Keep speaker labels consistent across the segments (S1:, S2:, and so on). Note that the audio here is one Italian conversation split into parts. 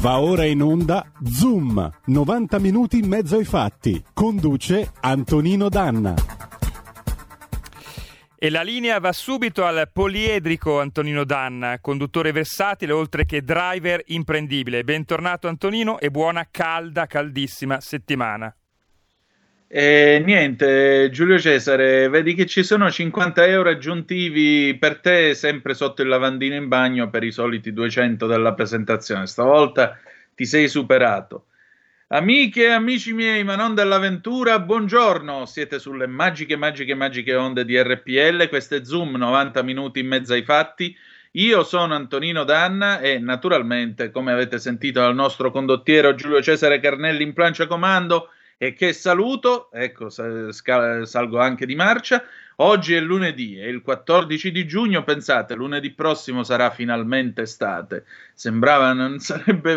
S1: Va ora in onda Zoom, 90 minuti in mezzo ai fatti. Conduce Antonino Danna.
S2: E la linea va subito al poliedrico Antonino Danna, conduttore versatile oltre che driver imprendibile. Bentornato Antonino e buona calda, caldissima settimana.
S3: E niente, Giulio Cesare, vedi che ci sono 50 euro aggiuntivi per te, sempre sotto il lavandino in bagno per i soliti 200 della presentazione. Stavolta ti sei superato. Amiche e amici miei, ma non dell'avventura, buongiorno. Siete sulle magiche, magiche, magiche onde di RPL. Questo è Zoom 90 minuti in mezzo ai fatti. Io sono Antonino Danna e naturalmente, come avete sentito dal nostro condottiero Giulio Cesare Carnelli in plancia comando, e che saluto, ecco, salgo anche di marcia. Oggi è lunedì, è il 14 di giugno, pensate, lunedì prossimo sarà finalmente estate. Sembrava non sarebbe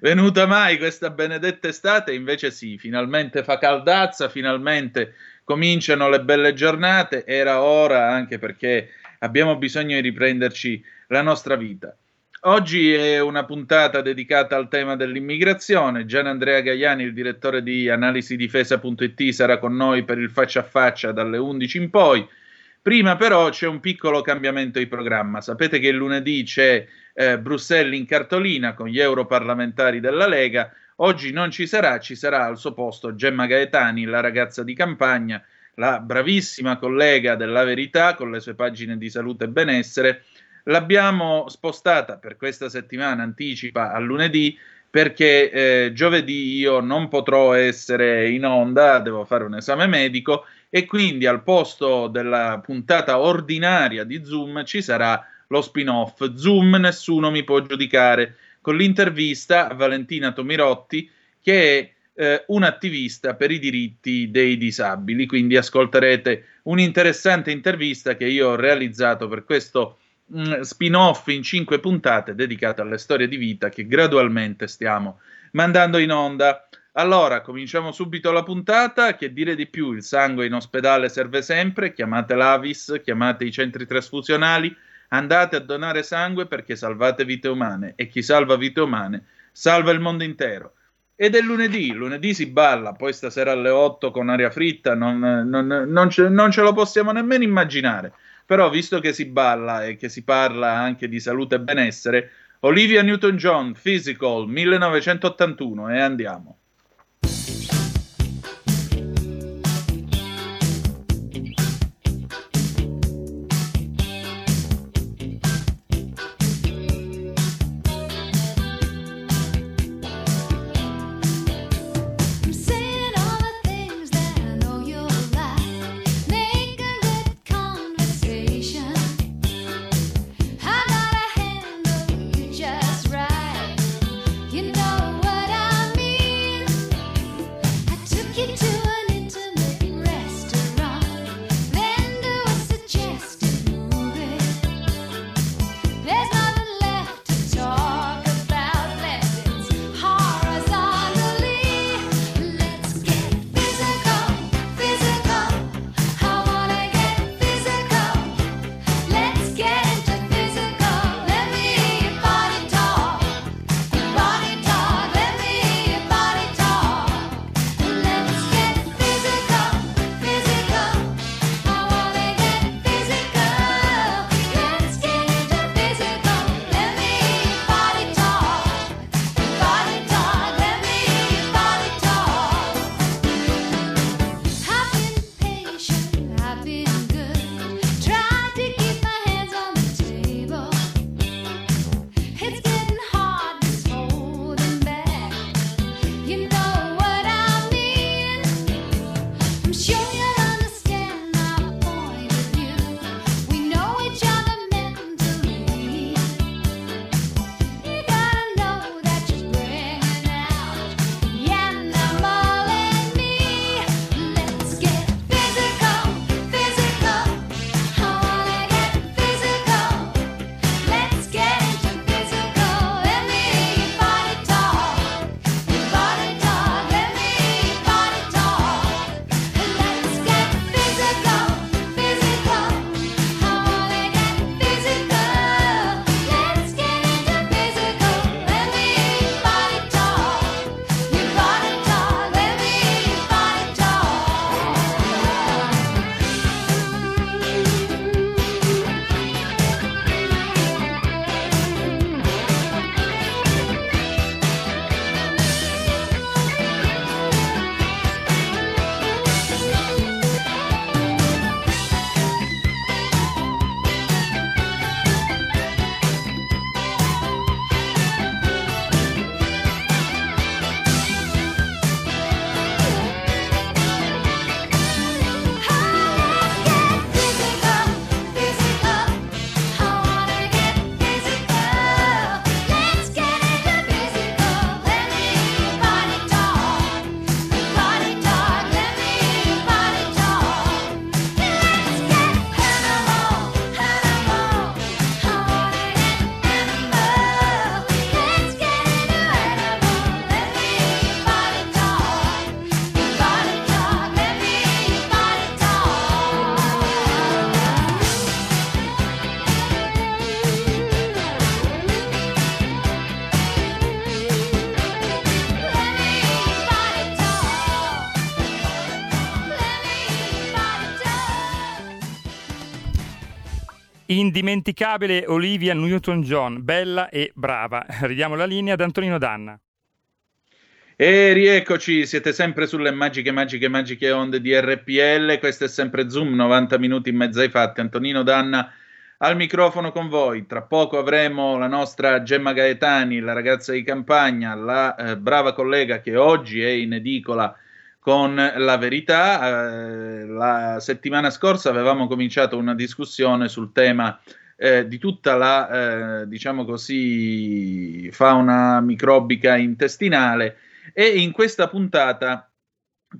S3: venuta, mai questa benedetta estate, invece sì, finalmente fa caldazza, finalmente cominciano le belle giornate, era ora anche perché abbiamo bisogno di riprenderci la nostra vita. Oggi è una puntata dedicata al tema dell'immigrazione. Gian Andrea Gaiani, il direttore di analisidifesa.it, sarà con noi per il faccia a faccia dalle 11 in poi. Prima però c'è un piccolo cambiamento di programma. Sapete che lunedì c'è eh, Bruxelles in cartolina con gli europarlamentari della Lega. Oggi non ci sarà, ci sarà al suo posto Gemma Gaetani, la ragazza di campagna, la bravissima collega della Verità con le sue pagine di salute e benessere L'abbiamo spostata per questa settimana, anticipa a lunedì, perché eh, giovedì io non potrò essere in onda, devo fare un esame medico e quindi al posto della puntata ordinaria di Zoom ci sarà lo spin-off Zoom Nessuno mi può giudicare, con l'intervista a Valentina Tomirotti, che è eh, un per i diritti dei disabili. Quindi ascolterete un'interessante intervista che io ho realizzato per questo spin-off in cinque puntate dedicate alle storie di vita che gradualmente stiamo mandando in onda. Allora, cominciamo subito la puntata. Che dire di più? Il sangue in ospedale serve sempre. Chiamate l'Avis, chiamate i centri trasfusionali. Andate a donare sangue perché salvate vite umane e chi salva vite umane salva il mondo intero. Ed è lunedì, lunedì si balla, poi stasera alle 8 con aria fritta, non, non, non, ce, non ce lo possiamo nemmeno immaginare. Però, visto che si balla e che si parla anche di salute e benessere, Olivia Newton-John, Physical, 1981, e andiamo.
S2: Indimenticabile Olivia Newton-John, bella e brava. Ridiamo la linea ad Antonino Danna.
S3: E rieccoci, siete sempre sulle magiche, magiche, magiche onde di RPL. Questo è sempre Zoom, 90 minuti in mezzo ai fatti. Antonino Danna al microfono con voi. Tra poco avremo la nostra Gemma Gaetani, la ragazza di campagna, la eh, brava collega che oggi è in edicola con la verità. Eh, la settimana scorsa avevamo cominciato una discussione sul tema eh, di tutta la, eh, diciamo così, fauna microbica intestinale e in questa puntata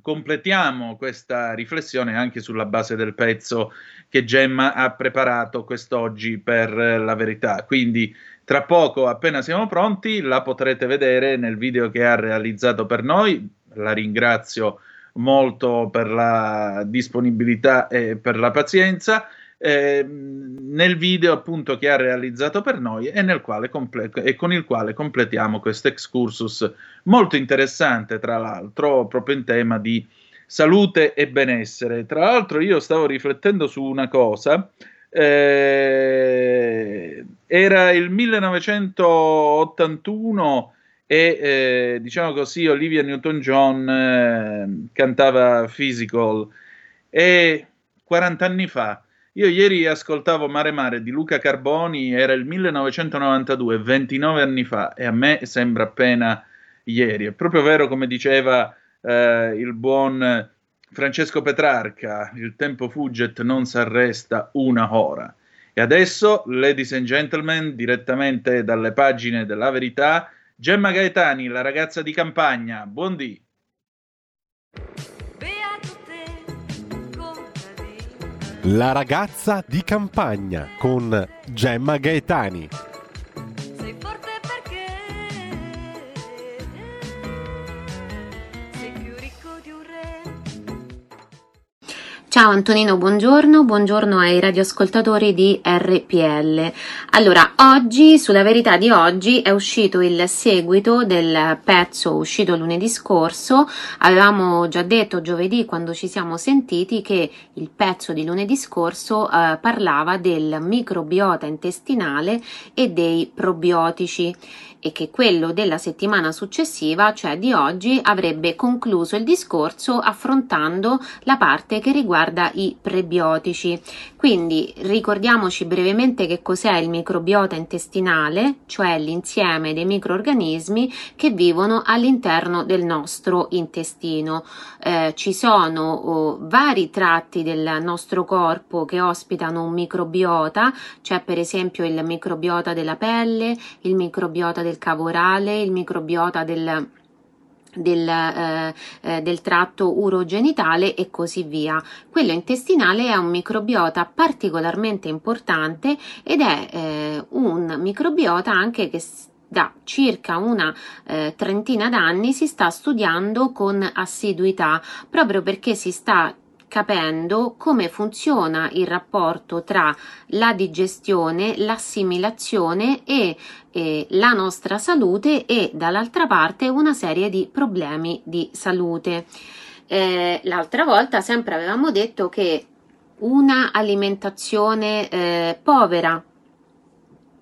S3: completiamo questa riflessione anche sulla base del pezzo che Gemma ha preparato quest'oggi per la verità. Quindi tra poco, appena siamo pronti, la potrete vedere nel video che ha realizzato per noi la ringrazio molto per la disponibilità e per la pazienza. Eh, nel video appunto che ha realizzato per noi e, comple- e con il quale completiamo questo excursus molto interessante tra l'altro proprio in tema di salute e benessere tra l'altro io stavo riflettendo su una cosa eh, era il 1981 e eh, diciamo così Olivia Newton-John eh, cantava Physical e 40 anni fa io ieri ascoltavo Mare Mare di Luca Carboni, era il 1992, 29 anni fa, e a me sembra appena ieri. È proprio vero, come diceva eh, il buon Francesco Petrarca, il tempo fugget non si arresta una ora. E adesso, ladies and gentlemen, direttamente dalle pagine della verità, Gemma Gaetani, la ragazza di campagna. Buondì.
S1: La ragazza di campagna con Gemma Gaetani.
S4: Ciao Antonino, buongiorno, buongiorno ai radioascoltatori di RPL. Allora, oggi, sulla verità di oggi, è uscito il seguito del pezzo uscito lunedì scorso. Avevamo già detto giovedì quando ci siamo sentiti che il pezzo di lunedì scorso eh, parlava del microbiota intestinale e dei probiotici e che quello della settimana successiva, cioè di oggi, avrebbe concluso il discorso affrontando la parte che riguarda i prebiotici. Quindi ricordiamoci brevemente che cos'è il microbiota intestinale, cioè l'insieme dei microorganismi che vivono all'interno del nostro intestino. Eh, ci sono oh, vari tratti del nostro corpo che ospitano un microbiota, cioè per esempio il microbiota della pelle, il microbiota del del cavo orale, il microbiota del del, eh, eh, del, tratto urogenitale e così via. Quello intestinale è un microbiota particolarmente importante ed è eh, un microbiota anche che da circa una eh, trentina d'anni si sta studiando con assiduità proprio perché si sta capendo come funziona il rapporto tra la digestione, l'assimilazione e eh, la nostra salute e dall'altra parte una serie di problemi di salute. Eh, l'altra volta sempre avevamo detto che una alimentazione eh, povera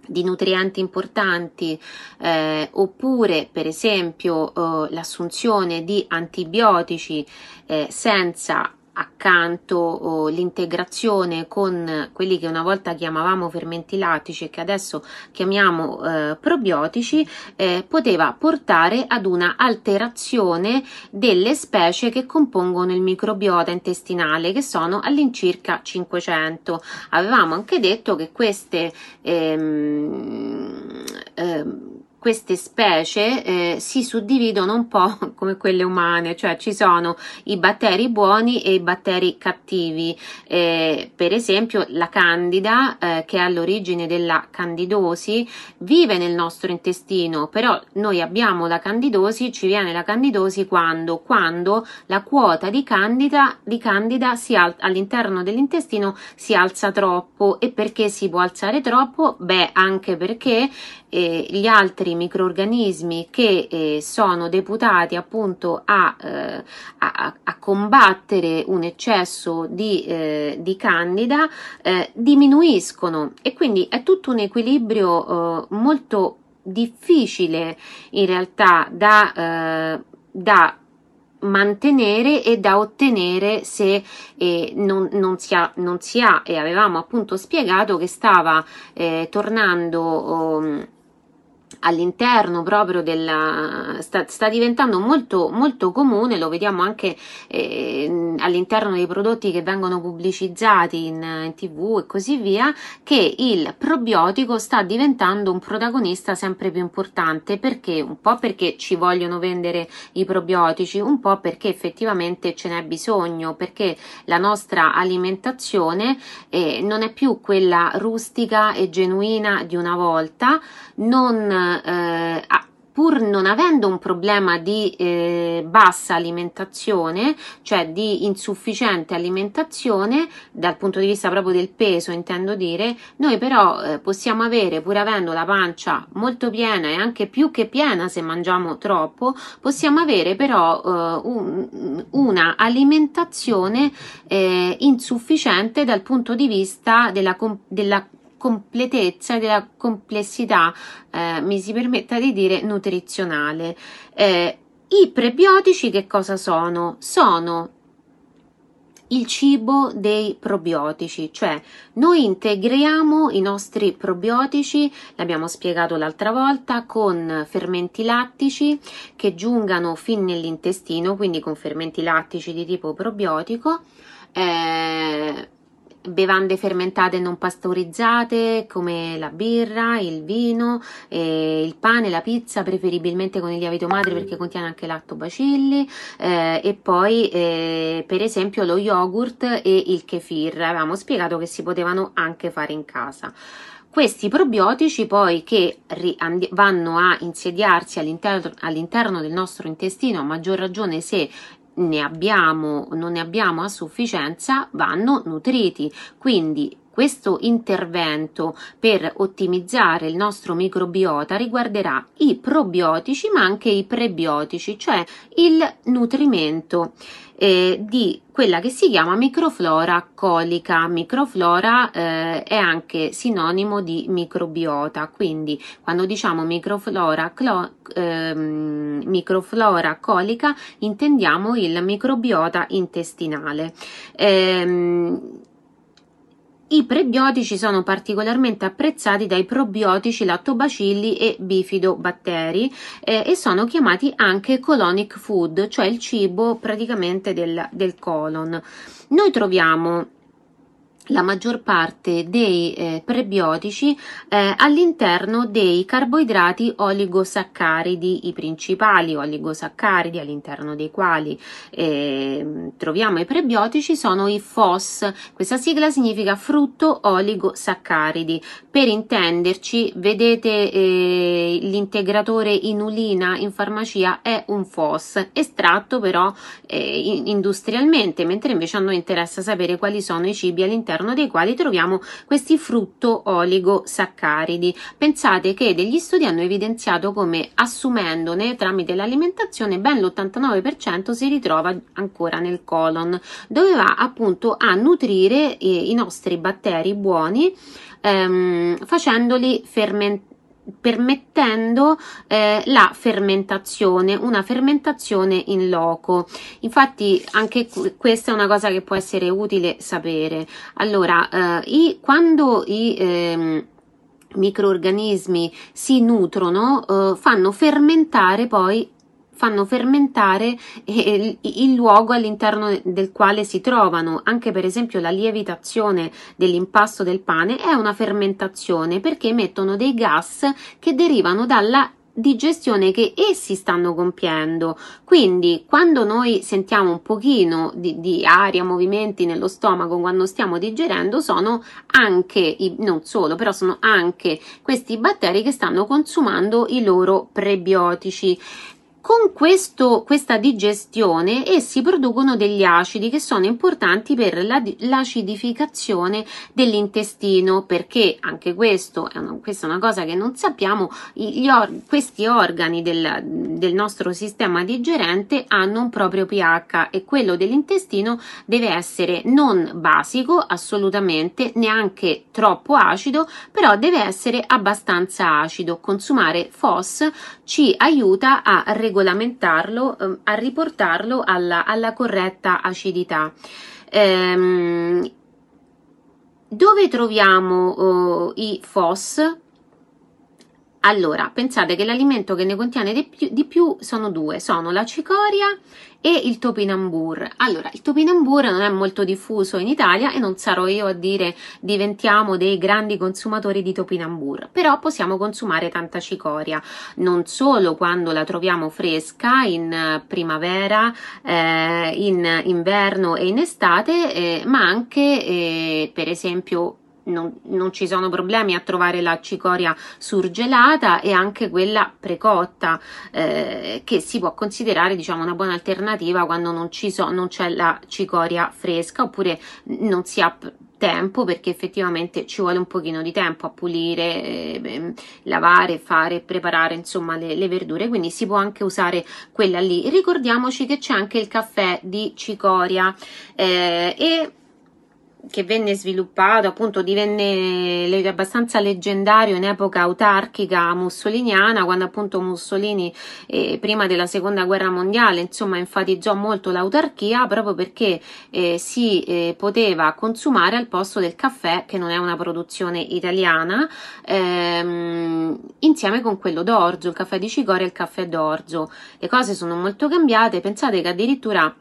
S4: di nutrienti importanti eh, oppure per esempio eh, l'assunzione di antibiotici eh, senza accanto oh, l'integrazione con quelli che una volta chiamavamo fermenti lattici e che adesso chiamiamo eh, probiotici eh, poteva portare ad una alterazione delle specie che compongono il microbiota intestinale che sono all'incirca 500 avevamo anche detto che queste ehm, ehm, queste specie eh, si suddividono un po' come quelle umane, cioè ci sono i batteri buoni e i batteri cattivi. Eh, per esempio, la candida, eh, che è all'origine della candidosi, vive nel nostro intestino, però noi abbiamo la candidosi, ci viene la candidosi quando, quando la quota di candida, di candida al- all'interno dell'intestino si alza troppo. E perché si può alzare troppo? Beh, anche perché eh, gli altri microorganismi che eh, sono deputati appunto a, eh, a, a, combattere un eccesso di, eh, di candida eh, diminuiscono. E quindi è tutto un equilibrio eh, molto difficile in realtà da, da mantenere e da ottenere se eh, non, non, si ha, non, si ha, e avevamo appunto spiegato che stava eh, tornando um, all'interno proprio della sta, sta, diventando molto molto comune lo vediamo anche eh, all'interno dei prodotti che vengono pubblicizzati in, in, tv e così via che il probiotico sta diventando un protagonista sempre più importante. Perché? Un po' perché ci vogliono vendere i probiotici un po' perché effettivamente ce n'è bisogno perché la nostra alimentazione eh, non è più quella rustica e genuina di una volta non eh, pur non avendo un problema di eh, bassa alimentazione, cioè di insufficiente alimentazione dal punto di vista proprio del peso, intendo dire, noi però eh, possiamo avere, pur avendo la pancia molto piena e anche più che piena se mangiamo troppo, possiamo avere però eh, un, una alimentazione eh, insufficiente dal punto di vista della, della completezza e della complessità, eh, mi si permetta di dire, nutrizionale. Eh, I prebiotici che cosa sono? Sono il cibo dei probiotici, cioè noi integriamo i nostri probiotici, l'abbiamo spiegato l'altra volta, con fermenti lattici che giungano fin nell'intestino, quindi con fermenti lattici di tipo probiotico. Eh, bevande fermentate non pastorizzate come la birra, il vino, eh, il pane, la pizza, preferibilmente con il lievito madre perché contiene anche lattobacilli eh, e poi eh, per esempio lo yogurt e il kefir. Avevamo spiegato che si potevano anche fare in casa. Questi probiotici poi che vanno a insediarsi all'interno, all'interno del nostro intestino, a maggior ragione se ne abbiamo, non ne abbiamo a sufficienza, vanno nutriti. Quindi questo intervento per ottimizzare il nostro microbiota riguarderà i probiotici ma anche i prebiotici, cioè il nutrimento eh, di quella che si chiama microflora colica. Microflora eh, è anche sinonimo di microbiota, quindi quando diciamo microflora, clo, ehm, microflora colica intendiamo il microbiota intestinale. Ehm, i prebiotici sono particolarmente apprezzati dai probiotici lattobacilli e bifidobatteri eh, e sono chiamati anche colonic food, cioè il cibo praticamente del, del colon. Noi troviamo la maggior parte dei eh, prebiotici eh, all'interno dei carboidrati oligosaccaridi, i principali oligosaccaridi all'interno dei quali eh, troviamo i prebiotici sono i FOS, questa sigla significa frutto oligosaccaridi. Per intenderci, vedete eh, l'integratore inulina in farmacia è un FOS, estratto però eh, industrialmente, mentre invece a noi interessa sapere quali sono i cibi all'interno all'interno dei quali troviamo questi frutto oligosaccaridi. Pensate che degli studi hanno evidenziato come assumendone tramite l'alimentazione ben l'89% si ritrova ancora nel colon, dove va appunto a nutrire eh, i nostri batteri buoni ehm, facendoli fermentare permettendo eh, la fermentazione, una fermentazione in loco. Infatti, anche questa è una cosa che può essere utile sapere. Allora, eh, i, quando i eh, microorganismi si nutrono, eh, fanno fermentare poi fanno fermentare eh, il luogo all'interno del quale si trovano. Anche per esempio la lievitazione dell'impasto del pane è una fermentazione perché emettono dei gas che derivano dalla digestione che essi stanno compiendo. Quindi, quando noi sentiamo un pochino di, di, aria, movimenti nello stomaco quando stiamo digerendo, sono anche, non solo, però sono anche questi batteri che stanno consumando i loro prebiotici con questo, questa digestione essi producono degli acidi che sono importanti per la, l'acidificazione dell'intestino perché anche questo è una, questa è una cosa che non sappiamo. Or, questi organi del, del nostro sistema digerente hanno un proprio pH e quello dell'intestino deve essere non basico assolutamente neanche troppo acido però deve essere abbastanza acido. Consumare FOS ci aiuta a regolare regolamentarlo, eh, a riportarlo alla, alla corretta acidità. Ehm, dove troviamo oh, i FOS? Allora, pensate che l'alimento che ne contiene di più, di più, sono due, sono la cicoria e il topinambur. Allora, il topinambur non è molto diffuso in Italia e non sarò io a dire diventiamo dei grandi consumatori di topinambur, però possiamo consumare tanta cicoria, non solo quando la troviamo fresca in primavera, eh, in inverno e in estate, eh, ma anche eh, per esempio non, non, ci sono problemi a trovare la cicoria surgelata e anche quella precotta eh, che si può considerare diciamo una buona alternativa quando non, so, non c'è la cicoria fresca oppure non si ha tempo perché effettivamente ci vuole un pochino di tempo a pulire, eh, lavare, fare, preparare insomma le, le, verdure. Quindi si può anche usare quella lì. Ricordiamoci che c'è anche il caffè di cicoria eh, e che venne sviluppato, appunto divenne abbastanza leggendario in epoca autarchica mussoliniana, quando appunto Mussolini eh, prima della seconda guerra mondiale insomma enfatizzò molto l'autarchia proprio perché eh, si eh, poteva consumare al posto del caffè, che non è una produzione italiana, ehm, insieme con quello d'orzo, il caffè di cicoria e il caffè d'orzo. Le cose sono molto cambiate, pensate che addirittura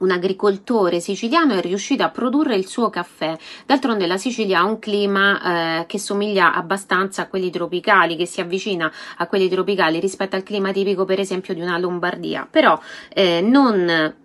S4: un agricoltore siciliano è riuscito a produrre il suo caffè. D'altronde la Sicilia ha un clima eh, che somiglia abbastanza a quelli tropicali, che si avvicina a quelli tropicali rispetto al clima tipico per esempio di una Lombardia, però eh, non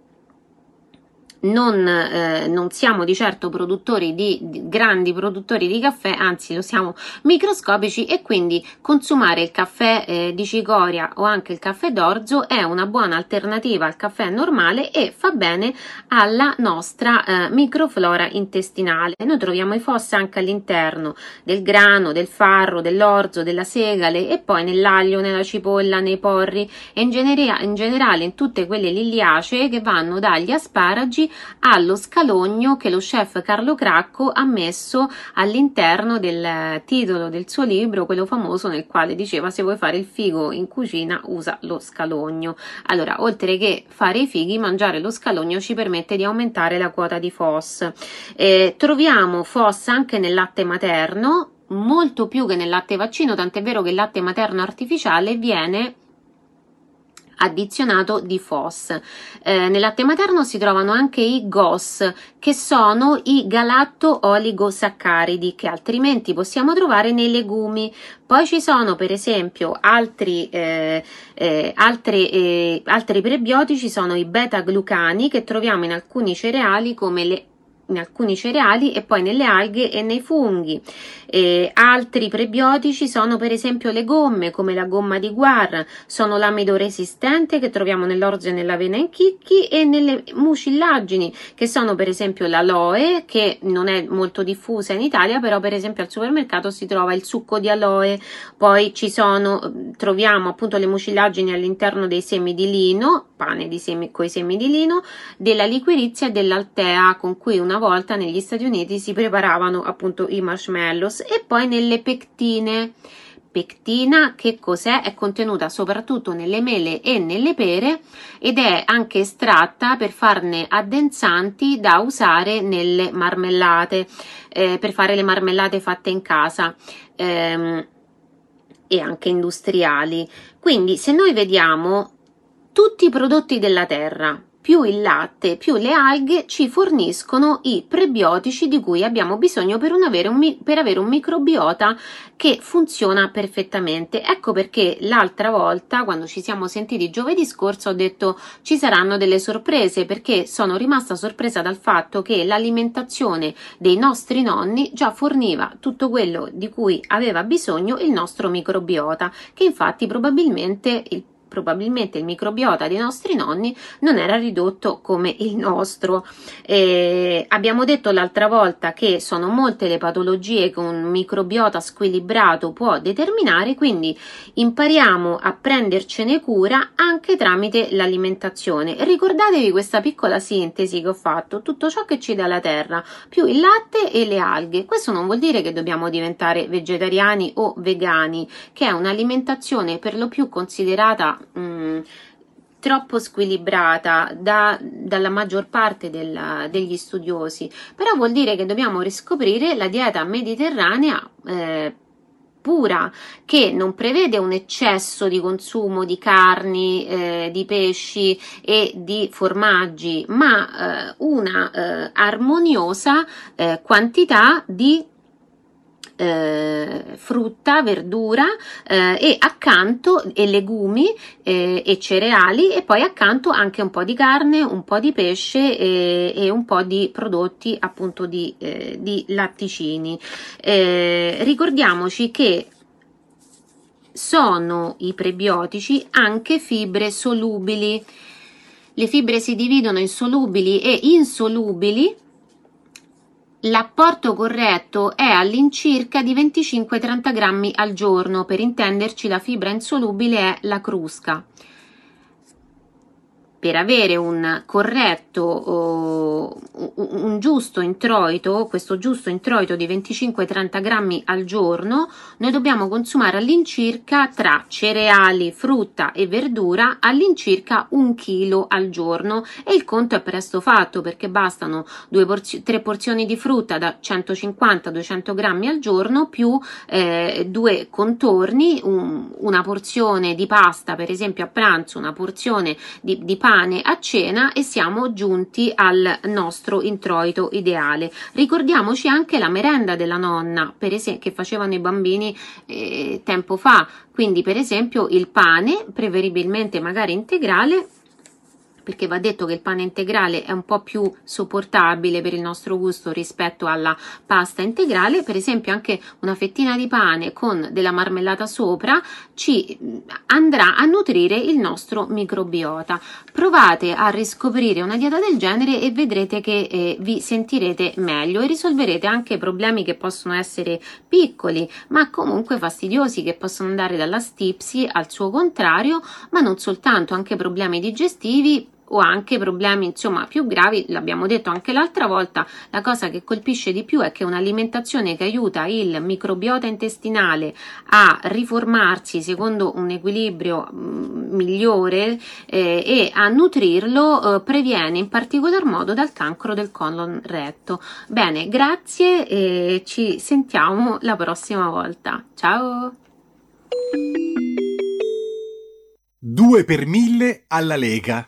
S4: non, eh, non, siamo di certo produttori di, di, grandi produttori di caffè, anzi lo siamo microscopici e quindi consumare il caffè eh, di cicoria o anche il caffè d'orzo è una buona alternativa al caffè normale e fa bene alla nostra eh, microflora intestinale. Noi troviamo i fossi anche all'interno del grano, del farro, dell'orzo, della segale e poi nell'aglio, nella cipolla, nei porri e in, genere, in generale in tutte quelle liliacee che vanno dagli asparagi allo scalogno che lo chef Carlo Cracco ha messo all'interno del titolo del suo libro, quello famoso nel quale diceva se vuoi fare il figo in cucina usa lo scalogno. Allora, oltre che fare i fighi, mangiare lo scalogno ci permette di aumentare la quota di FOS. Eh, troviamo FOS anche nel latte materno, molto più che nel latte vaccino, tant'è vero che il latte materno artificiale viene addizionato di FOS. Eh, nel latte materno si trovano anche i GOS, che sono i galatto-oligosaccaridi, che altrimenti possiamo trovare nei legumi. Poi ci sono, per esempio, altri, eh, eh, altri, eh, altri prebiotici, sono i beta-glucani, che troviamo in alcuni cereali come le in alcuni cereali e poi nelle alghe e nei funghi. E altri prebiotici sono per esempio le gomme come la gomma di guar, sono l'amido resistente che troviamo nell'orzo e nell'avena in chicchi e nelle mucillagini che sono per esempio l'aloe che non è molto diffusa in Italia però per esempio al supermercato si trova il succo di aloe, poi ci sono troviamo appunto le mucillagini all'interno dei semi di lino, pane di semi con i semi di lino, della liquirizia e dell'altea con cui una volta negli Stati Uniti si preparavano appunto i marshmallows e poi nelle pectine. Pectina che cos'è? È contenuta soprattutto nelle mele e nelle pere ed è anche estratta per farne addensanti da usare nelle marmellate, eh, per fare le marmellate fatte in casa. Ehm, e anche industriali. Quindi, se noi vediamo tutti i prodotti della terra, più il latte, più le alghe ci forniscono i prebiotici di cui abbiamo bisogno per, avere un, per avere un microbiota che funziona perfettamente. Ecco perché l'altra volta, quando ci siamo sentiti giovedì scorso, ho detto ci saranno delle sorprese perché sono rimasta sorpresa dal fatto che l'alimentazione dei nostri nonni già forniva tutto quello di cui aveva bisogno il nostro microbiota, che infatti probabilmente il probabilmente il microbiota dei nostri nonni non era ridotto come il nostro. Eh, abbiamo detto l'altra volta che sono molte le patologie che un microbiota squilibrato può determinare, quindi impariamo a prendercene cura anche tramite l'alimentazione. Ricordatevi questa piccola sintesi che ho fatto, tutto ciò che ci dà la terra, più il latte e le alghe. Questo non vuol dire che dobbiamo diventare vegetariani o vegani, che è un'alimentazione per lo più considerata mm, troppo squilibrata da, dalla maggior parte della, degli studiosi, però vuol dire che dobbiamo riscoprire la dieta mediterranea eh, pura che non prevede un eccesso di consumo di carni, eh, di pesci e di formaggi, ma eh, una eh, armoniosa eh, quantità di eh, frutta, verdura eh, e accanto e legumi eh, e cereali e poi accanto anche un po' di carne, un po' di pesce e, e un po' di prodotti appunto di, eh, di latticini. Eh, ricordiamoci che sono i prebiotici anche fibre solubili. Le fibre si dividono in solubili e insolubili L'apporto corretto è all'incirca di 25-30 grammi al giorno, per intenderci la fibra insolubile è la crusca per avere un corretto, un giusto introito, questo giusto introito di 25-30 grammi al giorno, noi dobbiamo consumare all'incirca tra cereali, frutta e verdura all'incirca un chilo al giorno. E il conto è presto fatto perché bastano due porzio- tre porzioni di frutta da 150-200 grammi al giorno più eh, due contorni, un, una porzione di pasta per esempio a pranzo, una porzione di, di pane pane a cena e siamo giunti al nostro introito ideale. Ricordiamoci anche la merenda della nonna, per esempio, che facevano i bambini eh, tempo fa. Quindi, per esempio, il pane, preferibilmente magari integrale, perché va detto che il pane integrale è un po' più sopportabile per il nostro gusto rispetto alla pasta integrale, per esempio anche una fettina di pane con della marmellata sopra ci andrà a nutrire il nostro microbiota. Provate a riscoprire una dieta del genere e vedrete che eh, vi sentirete meglio e risolverete anche problemi che possono essere piccoli, ma comunque fastidiosi che possono andare dalla stipsi al suo contrario, ma non soltanto, anche problemi digestivi o anche problemi insomma più gravi, l'abbiamo detto anche l'altra volta, la cosa che colpisce di più è che un'alimentazione che aiuta il microbiota intestinale a riformarsi secondo un equilibrio mm, migliore eh, e a nutrirlo eh, previene in particolar modo dal cancro del colon retto. Bene, grazie e ci sentiamo la prossima volta. Ciao!
S1: 2 per 1000 alla Lega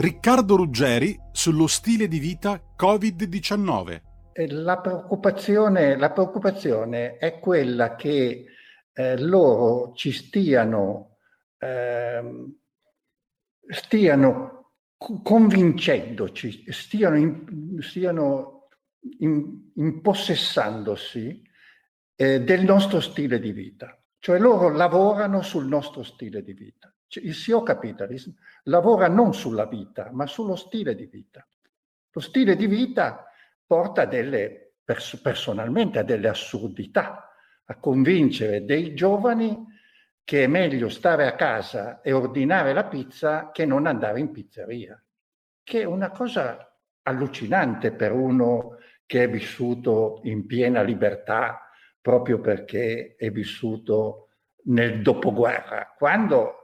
S1: Riccardo Ruggeri sullo stile di vita Covid-19.
S5: La preoccupazione, la preoccupazione è quella che eh, loro ci stiano, eh, stiano convincendoci, stiano, in, stiano in, impossessandosi eh, del nostro stile di vita. Cioè loro lavorano sul nostro stile di vita. Cioè, il CEO Capitalism lavora non sulla vita, ma sullo stile di vita. Lo stile di vita porta delle, pers- personalmente a delle assurdità, a convincere dei giovani che è meglio stare a casa e ordinare la pizza che non andare in pizzeria, che è una cosa allucinante per uno che è vissuto in piena libertà proprio perché è vissuto nel dopoguerra, quando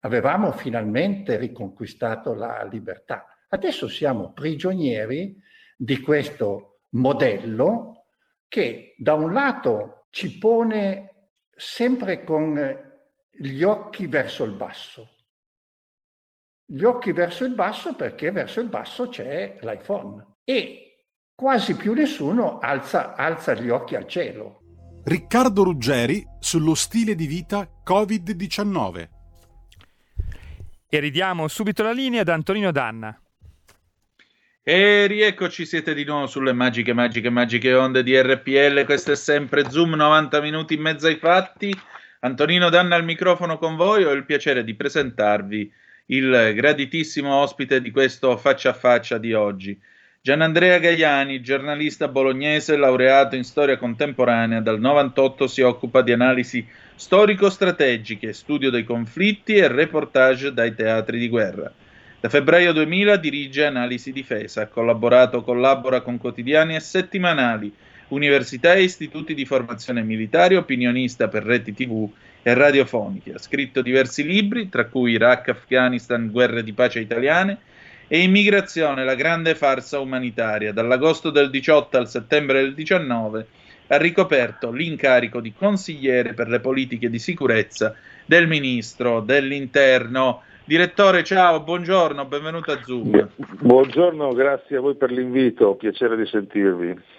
S5: avevamo finalmente riconquistato la libertà. Adesso siamo prigionieri di questo modello che da un lato ci pone sempre con gli occhi verso il basso. Gli occhi verso il basso perché verso il basso c'è l'iPhone e quasi più nessuno alza, alza gli occhi al cielo.
S1: Riccardo Ruggeri sullo stile di vita Covid-19.
S2: E ridiamo subito la linea ad Antonino Danna.
S3: E rieccoci, siete di nuovo sulle magiche, magiche, magiche onde di RPL. Questo è sempre Zoom, 90 minuti in mezzo ai fatti. Antonino Danna al microfono con voi, ho il piacere di presentarvi il graditissimo ospite di questo faccia a faccia di oggi. Gianandrea Gaiani, giornalista bolognese, laureato in storia contemporanea, dal 98 si occupa di analisi storico-strategiche, studio dei conflitti e reportage dai teatri di guerra. Da febbraio 2000 dirige Analisi Difesa, ha collaborato, collabora con quotidiani e settimanali università e istituti di formazione militare, opinionista per reti tv e radiofoniche. Ha scritto diversi libri, tra cui Iraq, Afghanistan, guerre di pace italiane e Immigrazione, la grande farsa umanitaria. Dall'agosto del 18 al settembre del 19 ha ricoperto l'incarico di consigliere per le politiche di sicurezza del ministro dell'interno. Direttore, ciao, buongiorno, benvenuto a Zoom.
S6: Buongiorno, grazie a voi per l'invito, piacere di sentirvi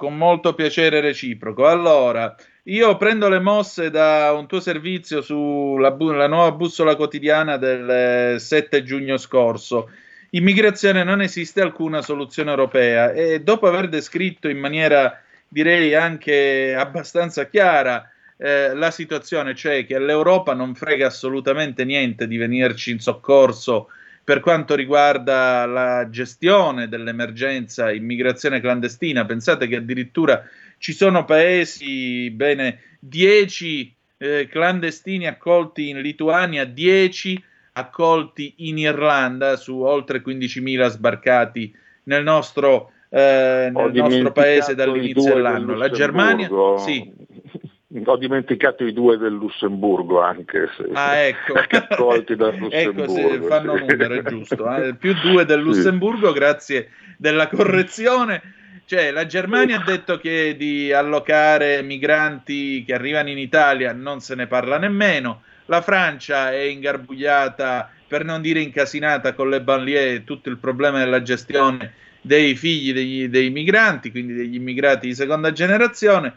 S3: con molto piacere reciproco. Allora, io prendo le mosse da un tuo servizio sulla bu- nuova bussola quotidiana del 7 giugno scorso. Immigrazione non esiste alcuna soluzione europea e dopo aver descritto in maniera direi anche abbastanza chiara eh, la situazione, cioè che all'Europa non frega assolutamente niente di venirci in soccorso per quanto riguarda la gestione dell'emergenza immigrazione clandestina. Pensate che addirittura ci sono paesi, bene, 10 eh, clandestini accolti in Lituania, 10 accolti in Irlanda su oltre 15.000 sbarcati nel nostro, eh, nel nostro paese dall'inizio dell'anno. La Germania, sì,
S6: ho dimenticato i due del Lussemburgo anche se
S3: ah, ecco.
S6: accolti dal
S3: Lussemburgo ecco fanno sì. numero è giusto eh? più due del Lussemburgo sì. grazie della correzione cioè la Germania ha detto che di allocare migranti che arrivano in Italia non se ne parla nemmeno la Francia è ingarbugliata per non dire incasinata con le banlieue tutto il problema della gestione dei figli degli, dei migranti quindi degli immigrati di seconda generazione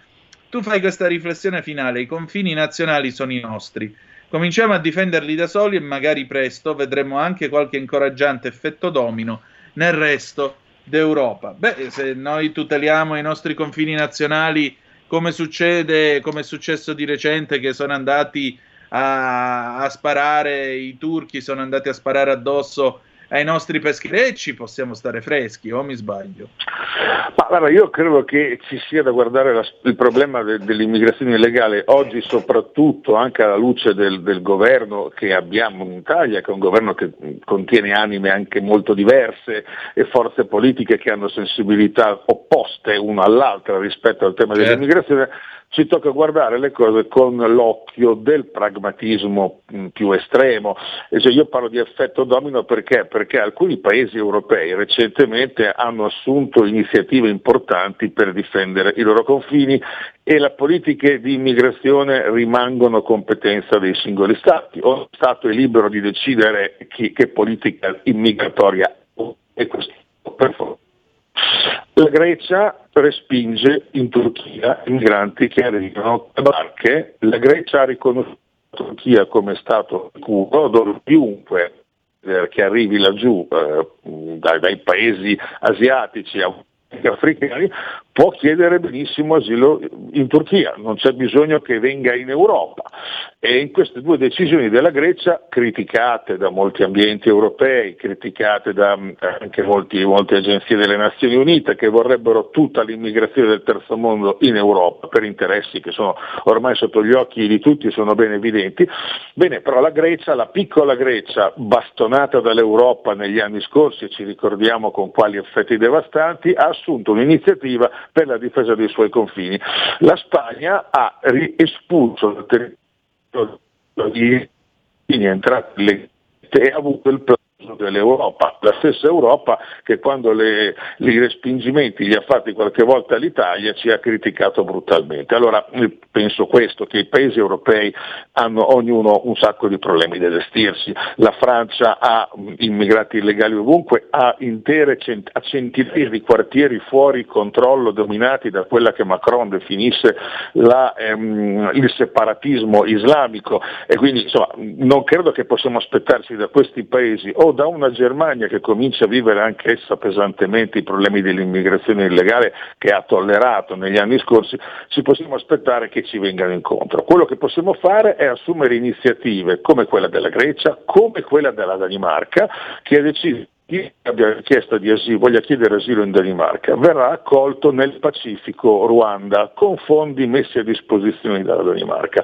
S3: tu fai questa riflessione finale, i confini nazionali sono i nostri. Cominciamo a difenderli da soli e magari presto vedremo anche qualche incoraggiante effetto domino nel resto d'Europa. Beh, se noi tuteliamo i nostri confini nazionali come succede, come è successo di recente che sono andati a, a sparare i turchi, sono andati a sparare addosso ai nostri pescherecci possiamo stare freschi, o mi sbaglio?
S6: Ma guarda, io credo che ci sia da guardare la, il problema de, dell'immigrazione illegale oggi soprattutto anche alla luce del, del, governo che abbiamo in Italia, che è un governo che contiene anime anche molto diverse e forze politiche che hanno sensibilità opposte una all'altra rispetto al tema certo. dell'immigrazione ci tocca guardare le cose con l'occhio del pragmatismo mm, più estremo. Cioè io parlo di effetto domino perché? Perché alcuni paesi europei recentemente hanno assunto iniziative importanti per difendere i loro confini e le politiche di immigrazione rimangono competenza dei singoli Stati. Ogni Stato è libero di decidere chi, che politica immigratoria e questo per favore. La Grecia respinge in Turchia i migranti che arrivano a barche. La Grecia ha riconosciuto la Turchia come Stato sicuro dove chiunque che arrivi laggiù eh, dai, dai paesi asiatici a africani può chiedere benissimo asilo in Turchia, non c'è bisogno che venga in Europa. E in queste due decisioni della Grecia, criticate da molti ambienti europei, criticate da mm, anche molti, molte agenzie delle Nazioni Unite che vorrebbero tutta l'immigrazione del terzo mondo in Europa per interessi che sono ormai sotto gli occhi di tutti, sono ben evidenti, bene, però la Grecia, la piccola Grecia, bastonata dall'Europa negli anni scorsi, e ci ricordiamo con quali effetti devastanti, ha assunto un'iniziativa per la difesa dei suoi confini. La Spagna ha espulso dal territorio di entrati e ha avuto dell'Europa, la stessa Europa che quando i respingimenti li ha fatti qualche volta all'Italia ci ha criticato brutalmente. Allora penso questo, che i paesi europei hanno ognuno un sacco di problemi da gestirsi, la Francia ha immigrati illegali ovunque, ha intere centinaia di quartieri fuori controllo dominati da quella che Macron definisse la, ehm, il separatismo islamico e quindi insomma, non credo che possiamo aspettarci da questi paesi o da una Germania che comincia a vivere anch'essa pesantemente i problemi dell'immigrazione illegale che ha tollerato negli anni scorsi, ci possiamo aspettare che ci vengano incontro. Quello che possiamo fare è assumere iniziative come quella della Grecia, come quella della Danimarca, che ha deciso chi abbia richiesta di asilo, voglia chiedere asilo in Danimarca, verrà accolto nel Pacifico Ruanda con fondi messi a disposizione dalla Danimarca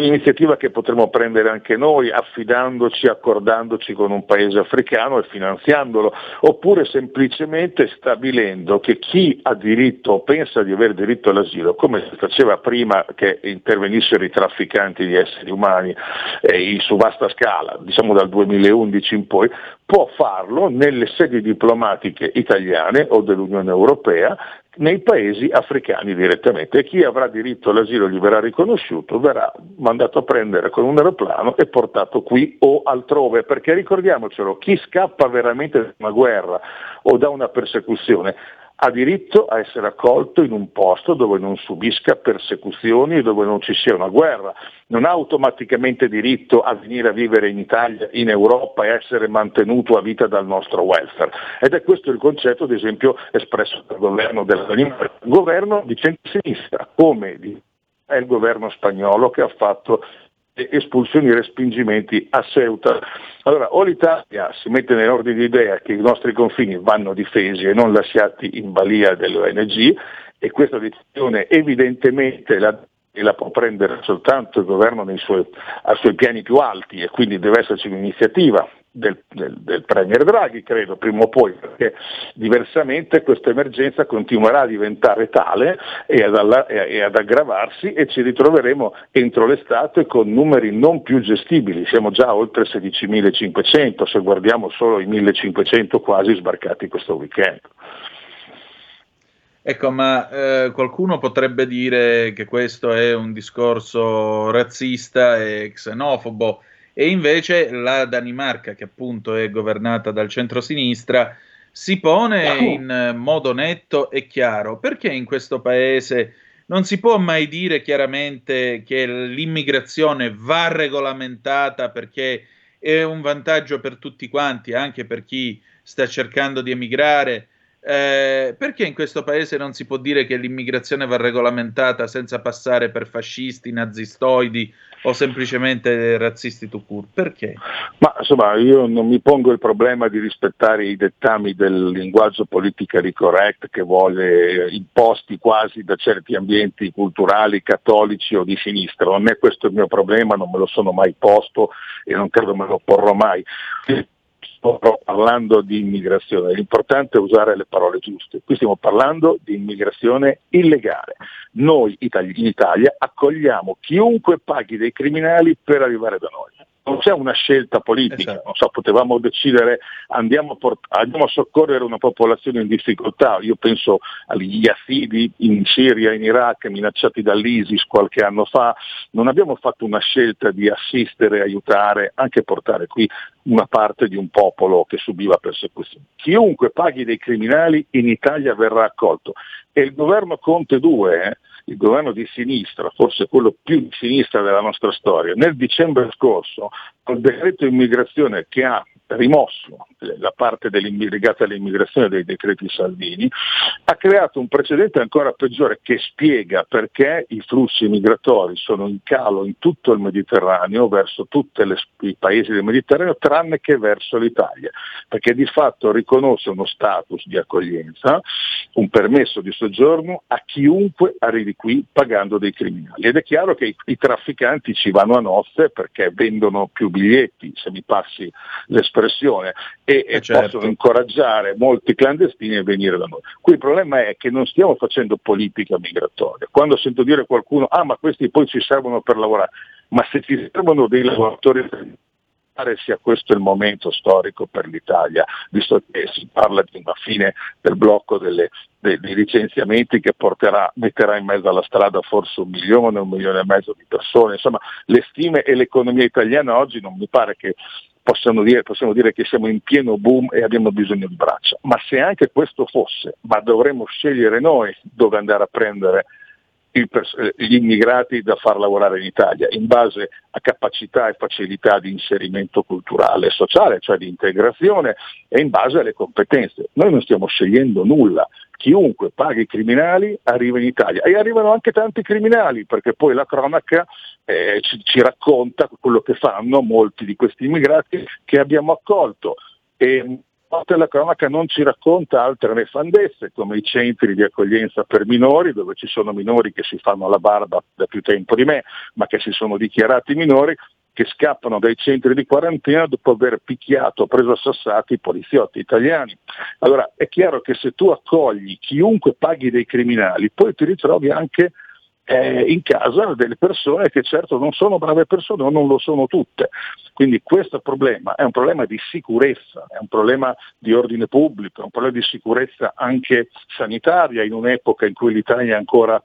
S6: un'iniziativa che potremmo prendere anche noi affidandoci, accordandoci con un paese africano e finanziandolo, oppure semplicemente stabilendo che chi ha diritto o pensa di avere diritto all'asilo, come si faceva prima che intervenissero i trafficanti di esseri umani eh, su vasta scala, diciamo dal 2011 in poi, può farlo nelle sedi diplomatiche italiane o dell'Unione Europea nei paesi africani direttamente. E chi avrà diritto all'asilo gli verrà riconosciuto verrà mandato a prendere con un aeroplano e portato qui o altrove, perché ricordiamocelo, chi scappa veramente da una guerra o da una persecuzione ha diritto a essere accolto in un posto dove non subisca persecuzioni e dove non ci sia una guerra. Non ha automaticamente diritto a venire a vivere in Italia, in Europa e essere mantenuto a vita dal nostro welfare. Ed è questo il concetto, ad esempio, espresso dal governo della Danimarca, governo di centro-sinistra, come è il governo spagnolo che ha fatto espulsioni e respingimenti a Ceuta. Allora, o l'Italia si mette nell'ordine di idea che i nostri confini vanno difesi e non lasciati in balia dell'ONG, e questa decisione evidentemente la la può prendere soltanto il governo suoi, ai suoi piani più alti e quindi deve esserci un'iniziativa del, del, del, Premier Draghi, credo, prima o poi, perché diversamente questa emergenza continuerà a diventare tale e ad, alla, e ad, aggravarsi e ci ritroveremo entro l'estate con numeri non più gestibili. Siamo già oltre 16.500 se guardiamo solo i 1.500 quasi sbarcati questo weekend.
S3: Ecco, ma eh, qualcuno potrebbe dire che questo è un discorso razzista e xenofobo e invece la Danimarca, che appunto è governata dal centro-sinistra, si pone in modo netto e chiaro. Perché in questo paese non si può mai dire chiaramente che l'immigrazione va regolamentata perché è un vantaggio per tutti quanti, anche per chi sta cercando di emigrare? Eh, perché in questo paese non si può dire che l'immigrazione va regolamentata senza passare per fascisti, nazistoidi o semplicemente razzisti to cure? Perché?
S6: Ma insomma, io non mi pongo il problema di rispettare i dettami del linguaggio politically correct che vuole imposti quasi da certi ambienti culturali cattolici o di sinistra. Non è questo il mio problema, non me lo sono mai posto e non credo me lo porrò mai sto parlando di immigrazione, l'importante è usare le parole giuste. Qui stiamo parlando di immigrazione illegale. Noi in Italia accogliamo chiunque paghi dei criminali per arrivare da noi non c'è una scelta politica, esatto. so, potevamo decidere andiamo a, port- andiamo a, soccorrere una popolazione in difficoltà, io penso agli yazidi in Siria, in Iraq, minacciati dall'ISIS qualche anno fa, non abbiamo fatto una scelta di assistere, aiutare, anche portare qui una parte di un popolo che subiva persecuzioni. Chiunque paghi dei criminali in Italia verrà accolto e il governo Conte 2 eh, il governo di sinistra, forse quello più di sinistra della nostra storia, nel dicembre scorso, col decreto immigrazione che ha rimosso la parte legata all'immigrazione dei decreti Salvini, ha creato un precedente ancora peggiore che spiega perché i flussi migratori sono in calo in tutto il Mediterraneo, verso tutti i paesi del Mediterraneo, tranne che verso l'Italia, perché di fatto riconosce uno status di accoglienza, un permesso di soggiorno a chiunque arrivi qui pagando dei criminali. Ed è chiaro che i, i trafficanti ci vanno a nozze perché vendono più biglietti, se mi passi l'espressione, e, e certo. possono incoraggiare molti clandestini a venire da noi. Qui il problema è che non stiamo facendo politica migratoria. Quando sento dire qualcuno, ah ma questi poi ci servono per lavorare, ma se ci servono dei lavoratori pare sia questo il momento storico per l'Italia, visto che si parla di una fine del blocco delle, dei, dei, licenziamenti che porterà, metterà in mezzo alla strada forse un milione, un milione e mezzo di persone. Insomma, le stime e l'economia italiana oggi non mi pare che possiamo dire, possiamo dire che siamo in pieno boom e abbiamo bisogno di braccia. Ma se anche questo fosse, ma dovremmo scegliere noi dove andare a prendere pers- gli immigrati da far lavorare in Italia in base a capacità e facilità di inserimento culturale e sociale, cioè di integrazione e in base alle competenze. Noi non stiamo scegliendo nulla, chiunque paghi i criminali arriva in Italia e arrivano anche tanti criminali perché poi la cronaca eh, ci, ci, racconta quello che fanno molti di questi immigrati che abbiamo accolto. E, parte la cronaca non ci racconta altre nefandezze come i centri di accoglienza per minori dove ci sono minori che si fanno la barba da più tempo di me ma che si sono dichiarati minori che scappano dai centri di quarantena dopo aver picchiato preso a sassati i poliziotti italiani. Allora è chiaro che se tu accogli chiunque paghi dei criminali poi ti ritrovi anche eh, in casa delle persone che certo non sono brave persone o non lo sono tutte. Quindi questo problema è un problema di sicurezza, è un problema di ordine pubblico, è un problema di sicurezza anche sanitaria in un'epoca in cui l'Italia è ancora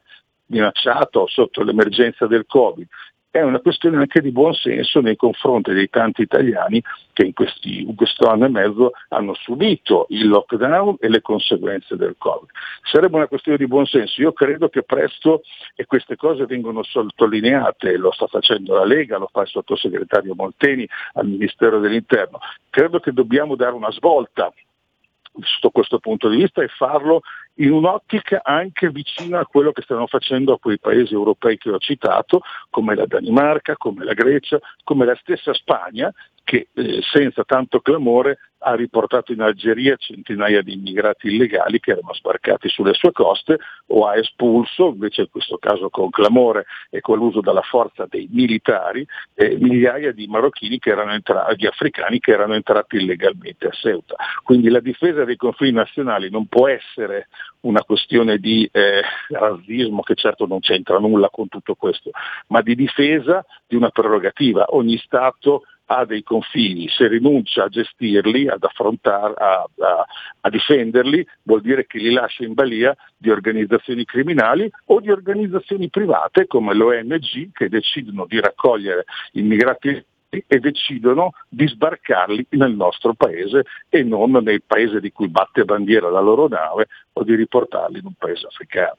S6: minacciato sotto l'emergenza del Covid è una questione anche di buon senso nei confronti dei tanti italiani che in, questi, in, questo anno e mezzo hanno subito il lockdown e le conseguenze del Covid. Sarebbe una questione di buon senso. Io credo che presto, e queste cose vengono sottolineate, lo sta facendo la Lega, lo fa il sottosegretario Molteni al Ministero dell'Interno, credo che dobbiamo dare una svolta sotto questo punto di vista e farlo in un'ottica anche vicina a quello che stanno facendo a quei paesi europei che ho citato, come la Danimarca, come la Grecia, come la stessa Spagna, che eh, senza tanto clamore ha riportato in Algeria centinaia di immigrati illegali che erano sbarcati sulle sue coste o ha espulso, invece in questo caso con clamore e con l'uso della forza dei militari, eh, migliaia di marocchini che erano entrati, di africani che erano entrati illegalmente a Ceuta. Quindi la difesa dei confini nazionali non può essere una questione di eh, razzismo che certo non c'entra nulla con tutto questo, ma di difesa di una prerogativa. Ogni Stato ha dei confini, se rinuncia a gestirli, ad affrontare, a, a, a, difenderli, vuol dire che li lascia in balia di organizzazioni criminali o di organizzazioni private come l'ONG che decidono di raccogliere immigrati e decidono di sbarcarli nel nostro paese e non nel paese di cui batte bandiera la loro nave o di riportarli in un paese africano.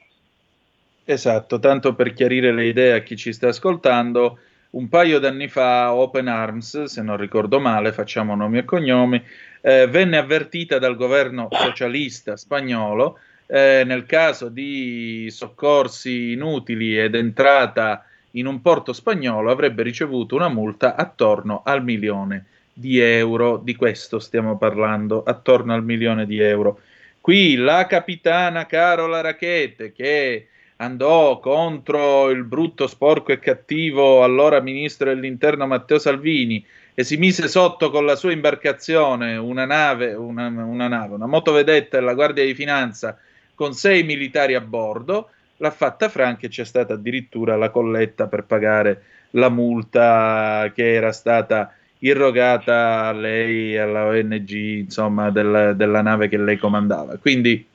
S3: Esatto, tanto per chiarire le idee a chi ci sta ascoltando, un paio d'anni fa Open Arms, se non ricordo male, facciamo nomi e cognomi, eh, venne avvertita dal governo socialista spagnolo eh, nel caso di soccorsi inutili ed entrata in un porto spagnolo avrebbe ricevuto una multa attorno al milione di euro. Di questo stiamo parlando, attorno al milione di euro. Qui la capitana Carola Rachete, che andò contro il brutto, sporco e cattivo allora ministro dell'interno Matteo Salvini e si mise sotto con la sua imbarcazione una nave, una, una, nave, una motovedetta della Guardia di Finanza con sei militari a bordo, l'ha fatta franca e c'è stata addirittura la colletta per pagare la multa che era stata irrogata a lei alla ONG insomma, della, della nave che lei comandava. Quindi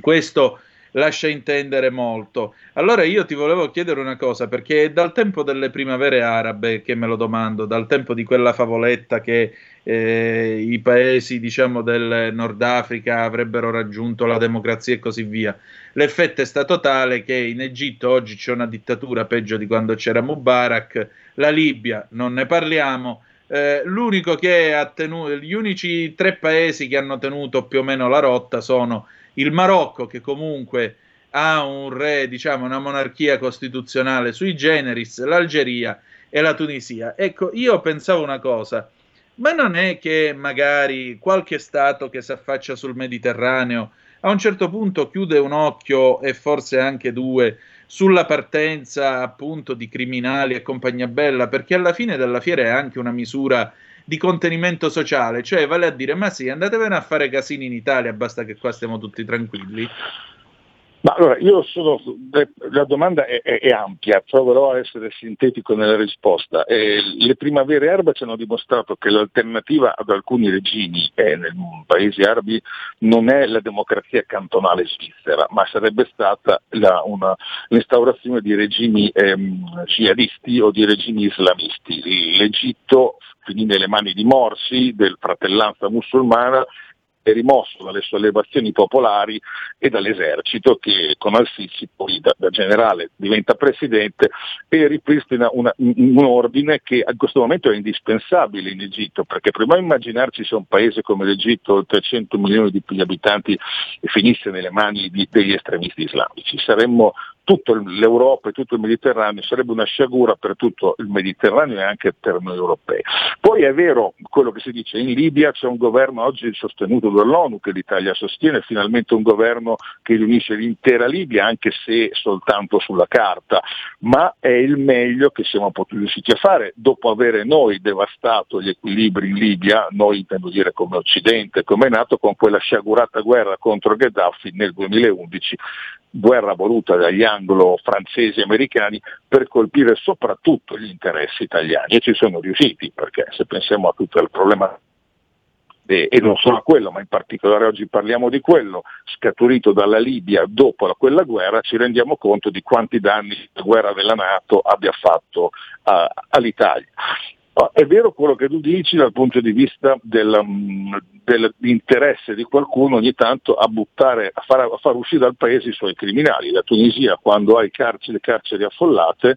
S3: questo lascia intendere molto. Allora io ti volevo chiedere una cosa, perché è dal tempo delle primavere arabe che me lo domando, dal tempo di quella favoletta che eh, i paesi, diciamo, del Nord Africa avrebbero raggiunto la democrazia e così via. L'effetto è stato tale che in Egitto oggi c'è una dittatura peggio di quando c'era Mubarak, la Libia non ne parliamo, eh, l'unico che ha tenuto, gli unici tre paesi che hanno tenuto più o meno la rotta sono il Marocco, che comunque ha un re, diciamo, una monarchia costituzionale sui generis, l'Algeria e la Tunisia. Ecco, io pensavo una cosa, ma non è che magari qualche Stato che si affaccia sul Mediterraneo a un certo punto chiude un occhio e forse anche due sulla partenza appunto di criminali e compagnia bella, perché alla fine della fiera è anche una misura di contenimento sociale, cioè vale a dire ma sì, andatevene a fare casini in Italia, basta che qua stiamo tutti tranquilli.
S6: Ma allora, io sono, la domanda è, è, è, ampia, proverò a essere sintetico nella risposta. Eh, le primavere arabe ci hanno dimostrato che l'alternativa ad alcuni regimi eh, nei paesi arabi non è la democrazia cantonale svizzera, ma sarebbe stata la, una, l'instaurazione di regimi ehm, jihadisti o di regimi islamisti. L'Egitto finì nelle mani di Morsi, del fratellanza musulmana, è rimosso dalle sollevazioni popolari e dall'esercito che con Al-Sisi poi da, da generale diventa presidente e ripristina una, un ordine che a questo momento è indispensabile in Egitto perché prima di immaginarci se un paese come l'Egitto, oltre 100 milioni di abitanti, finisse nelle mani di, degli estremisti islamici, saremmo tutta l'Europa e tutto il Mediterraneo, sarebbe una sciagura per tutto il Mediterraneo e anche per noi europei. Poi è vero quello che si dice, in Libia c'è un governo oggi sostenuto dall'ONU che l'Italia sostiene, finalmente un governo che riunisce l'intera Libia, anche se soltanto sulla carta, ma è il meglio che siamo potuti riusciti a fare dopo avere noi devastato gli equilibri in Libia, noi intendo dire come Occidente, come nato con quella sciagurata guerra contro Gheddafi nel 2011 guerra voluta dagli anglo-francesi e americani per colpire soprattutto gli interessi italiani e ci sono riusciti perché se pensiamo a tutto il problema e non solo a quello, ma in particolare oggi parliamo di quello, scaturito dalla Libia dopo quella guerra, ci rendiamo conto di quanti danni la guerra della Nato abbia fatto uh, all'Italia. È vero quello che tu dici dal punto di vista del, mm, dell'interesse di qualcuno ogni tanto a buttare, a far, a far, uscire dal paese i suoi criminali. La Tunisia quando ha carceri, le carceri affollate,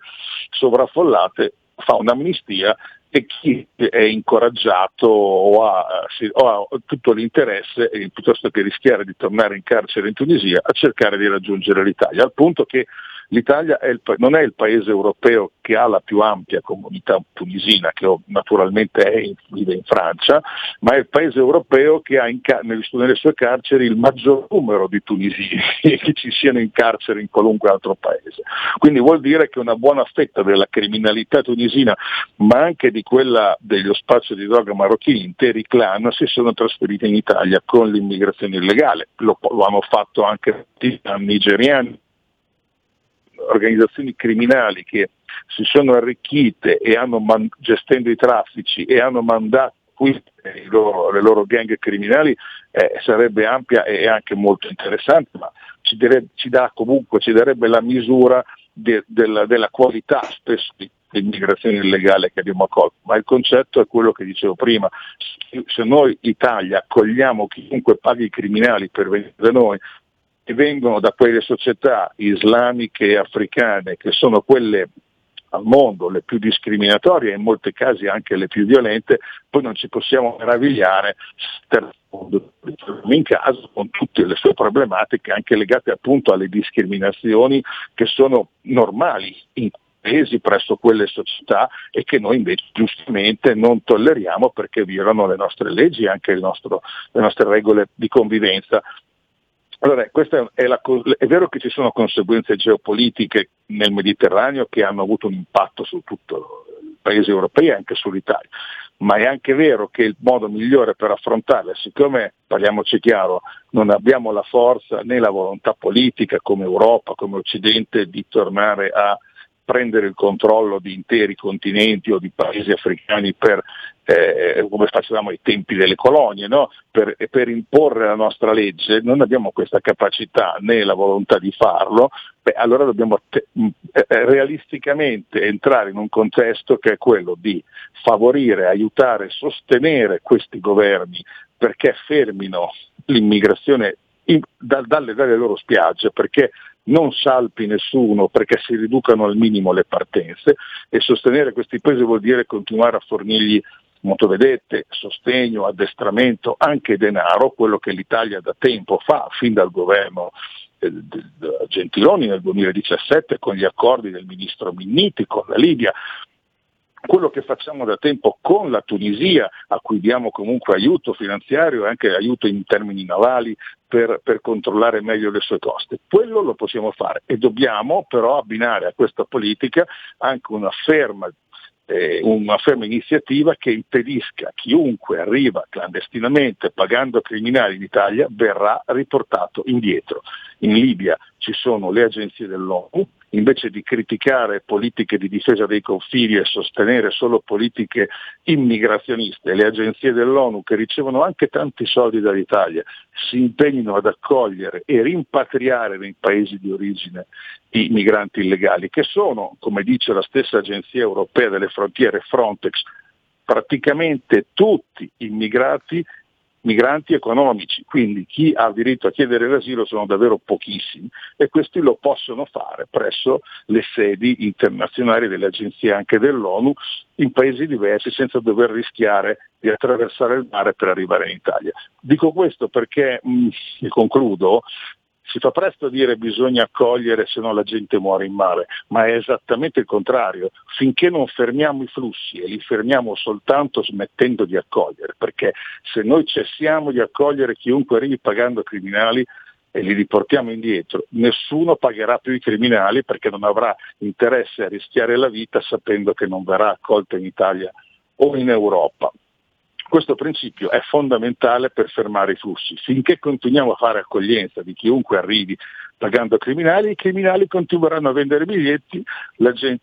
S6: sovraffollate, fa un'amnistia e chi è incoraggiato o ha, o ha, tutto l'interesse, piuttosto che rischiare di tornare in carcere in Tunisia, a cercare di raggiungere l'Italia, al punto che L'Italia è il, non è il paese europeo che ha la più ampia comunità tunisina, che naturalmente è in, vive in Francia, ma è il paese europeo che ha in, nelle sue carceri il maggior numero di tunisini che ci siano in carcere in qualunque altro paese. Quindi vuol dire che una buona fetta della criminalità tunisina, ma anche di quella dello spazio di droga marocchini, interi clan, si sono trasferiti in Italia con l'immigrazione illegale. Lo, lo hanno fatto anche i nigeriani organizzazioni criminali che si sono arricchite e man- gestendo i traffici e hanno mandato qui loro, le loro gang criminali eh, sarebbe ampia e anche molto interessante, ma ci, dire, ci, dà comunque, ci darebbe la misura de, de della qualità spesso dell'immigrazione illegale che abbiamo accolto, ma il concetto è quello che dicevo prima, se noi Italia accogliamo chiunque paghi i criminali per venire da noi, che vengono da quelle società islamiche e africane che sono quelle al mondo le più discriminatorie e in molti casi anche le più violente, poi non ci possiamo meravigliare in caso con tutte le sue problematiche anche legate appunto alle discriminazioni che sono normali in paesi presso quelle società e che noi invece giustamente non tolleriamo perché violano le nostre leggi e anche nostro, le nostre regole di convivenza. Allora, è, la, è, vero che ci sono conseguenze geopolitiche nel Mediterraneo che hanno avuto un impatto su tutti i paesi europei e anche sull'Italia, ma è anche vero che il modo migliore per affrontarle, siccome, parliamoci chiaro, non abbiamo la forza né la volontà politica come Europa, come Occidente di tornare a prendere il controllo di interi continenti o di paesi africani per, eh, come facevamo ai tempi delle colonie, no? per, per, imporre la nostra legge, non abbiamo questa capacità né la volontà di farlo, beh, allora dobbiamo te- eh, eh, realisticamente entrare in un contesto che è quello di favorire, aiutare, sostenere questi governi perché fermino l'immigrazione in, da, dalle, dalle loro spiagge, perché non salpi nessuno perché si riducano al minimo le partenze e sostenere questi paesi vuol dire continuare a fornirgli motovedette, sostegno, addestramento, anche denaro, quello che l'Italia da tempo fa, fin dal governo eh, Gentiloni nel 2017 con gli accordi del ministro Minniti con la Libia, quello che facciamo da tempo con la Tunisia, a cui diamo comunque aiuto finanziario e anche aiuto in termini navali per, per, controllare meglio le sue coste. Quello lo possiamo fare e dobbiamo però abbinare a questa politica anche una ferma una ferma iniziativa che impedisca a chiunque arriva clandestinamente pagando criminali in Italia verrà riportato indietro. In Libia ci sono le agenzie dell'ONU, invece di criticare politiche di difesa dei confini e sostenere solo politiche immigrazioniste, le agenzie dell'ONU che ricevono anche tanti soldi dall'Italia si impegnino ad accogliere e rimpatriare nei paesi di origine i migranti illegali, che sono, come dice la stessa agenzia europea delle frontiere Frontex, praticamente tutti immigrati migranti economici, quindi chi ha diritto a chiedere l'asilo sono davvero pochissimi e questi lo possono fare presso le sedi internazionali delle agenzie anche dell'ONU in paesi diversi senza dover rischiare di attraversare il mare per arrivare in Italia. Dico questo perché, mh, e concludo, si fa presto a dire bisogna accogliere se no la gente muore in mare, ma è esattamente il contrario. Finché non fermiamo i flussi e li fermiamo soltanto smettendo di accogliere, perché se noi cessiamo di accogliere chiunque arrivi pagando criminali, e li riportiamo indietro, nessuno pagherà più i criminali perché non avrà interesse a rischiare la vita sapendo che non verrà accolto in Italia o in Europa. Questo principio è fondamentale per fermare i flussi. Finché continuiamo a fare accoglienza di chiunque arrivi pagando criminali, i criminali continueranno a vendere biglietti,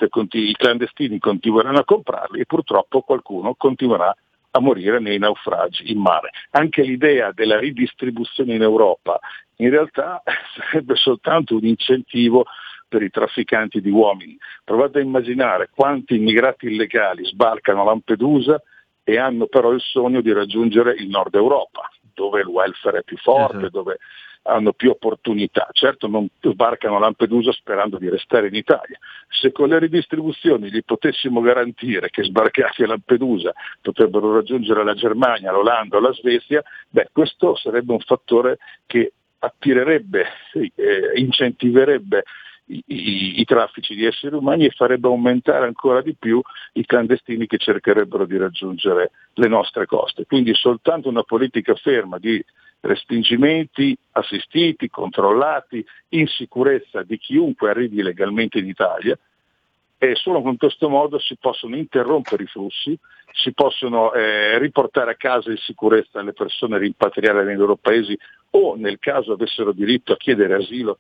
S6: continu- i clandestini continueranno a comprarli e purtroppo qualcuno continuerà a morire nei naufragi in mare. Anche l'idea della ridistribuzione in Europa in realtà sarebbe soltanto un incentivo per i trafficanti di uomini. Provate a immaginare quanti immigrati illegali sbarcano a Lampedusa e hanno però il sogno di raggiungere il nord Europa, dove il welfare è più forte, esatto. dove hanno più opportunità. Certo non sbarcano a Lampedusa sperando di restare in Italia. Se con le ridistribuzioni gli potessimo garantire che sbarcati a Lampedusa potrebbero raggiungere la Germania, l'Olanda o la Svezia, beh, questo sarebbe un fattore che attirerebbe, eh, incentiverebbe i, i, i, traffici di esseri umani e farebbe aumentare ancora di più i clandestini che cercherebbero di raggiungere le nostre coste. Quindi soltanto una politica ferma di respingimenti assistiti, controllati, in sicurezza di chiunque arrivi legalmente in Italia e solo con questo modo si possono interrompere i flussi, si possono eh, riportare a casa in sicurezza le persone, rimpatriare nei loro paesi o nel caso avessero diritto a chiedere asilo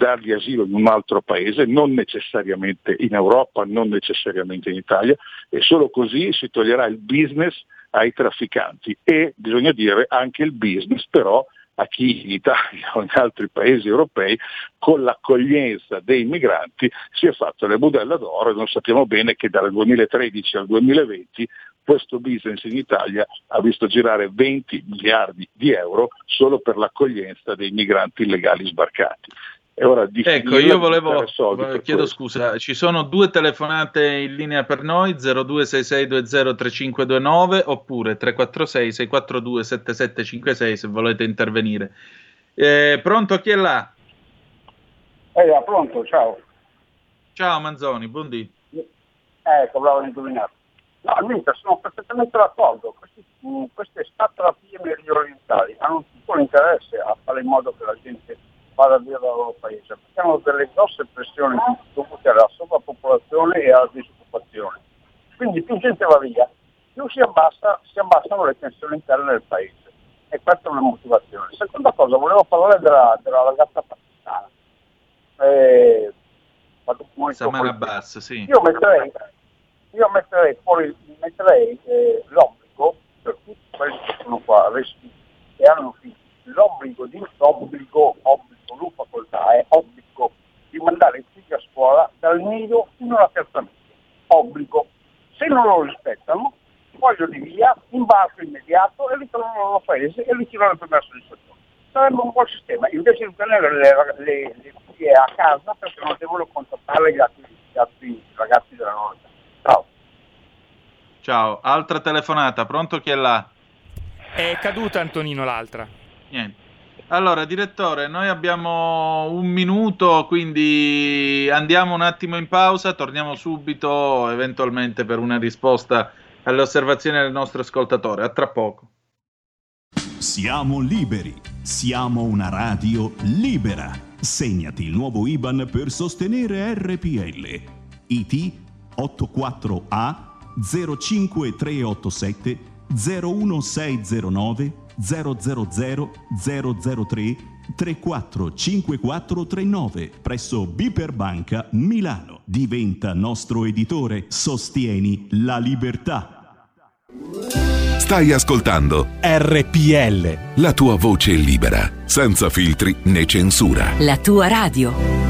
S6: dargli asilo in un altro paese, non necessariamente in Europa, non necessariamente in Italia, e solo così si toglierà il business ai trafficanti e bisogna dire anche il business però a chi in Italia o in altri paesi europei con l'accoglienza dei migranti si è fatto le budella d'oro e non sappiamo bene che dal 2013 al 2020 questo business in Italia ha visto girare 20 miliardi di euro solo per l'accoglienza dei migranti illegali sbarcati.
S3: Ecco, io volevo, chiedo scusa, ci sono due telefonate in linea per noi, 0266203529 oppure 346 642 7756 se volete intervenire. Eh, pronto, chi è là?
S7: Eh, pronto, ciao.
S3: Ciao Manzoni, buondì.
S7: Ecco, bravo a indovinare. No, niente, sono perfettamente d'accordo. Questi, queste stat-terapie medio orientali hanno tutto l'interesse a fare in modo che la gente vada via dal loro paese, perché hanno delle grosse pressioni dovute alla sovrappopolazione e alla disoccupazione. Quindi più gente va via, più si, abbassa, si abbassano le tensioni interne del paese. E questa è una motivazione. Seconda cosa, volevo parlare della, della ragazza pakistana. Eh,
S3: Samara Abbas, sì.
S7: Io metterei, io metterei, fuori, metterei eh, l'obbligo per tutti quelli che sono qua, resti, e hanno figli, l'obbligo di obbligo, obbligo, non facoltà, è obbligo di mandare i figli a scuola dal nido fino alla terza media. Obbligo. Se non lo rispettano, vogliono di via, imbarco immediato e ritornano al loro paese e ritirano il permesso di soggiorno. Sarebbe un buon sistema, invece di tenere le, le, le figlie a casa perché non devono contattare gli altri, gli altri ragazzi della età. Ciao.
S3: Ciao, altra telefonata, pronto chi è là?
S2: È caduta Antonino l'altra.
S3: Niente. Allora, direttore, noi abbiamo un minuto, quindi andiamo un attimo in pausa, torniamo subito eventualmente per una risposta alle osservazioni del nostro ascoltatore. A tra poco.
S8: Siamo liberi, siamo una radio libera. Segnati il nuovo IBAN per sostenere RPL. IT 84A 05387 01609 000 003 345439 presso Biper Banca Milano. Diventa nostro editore. Sostieni la libertà.
S9: Stai ascoltando
S1: RPL.
S9: la tua voce libera, senza filtri né censura.
S10: La tua radio.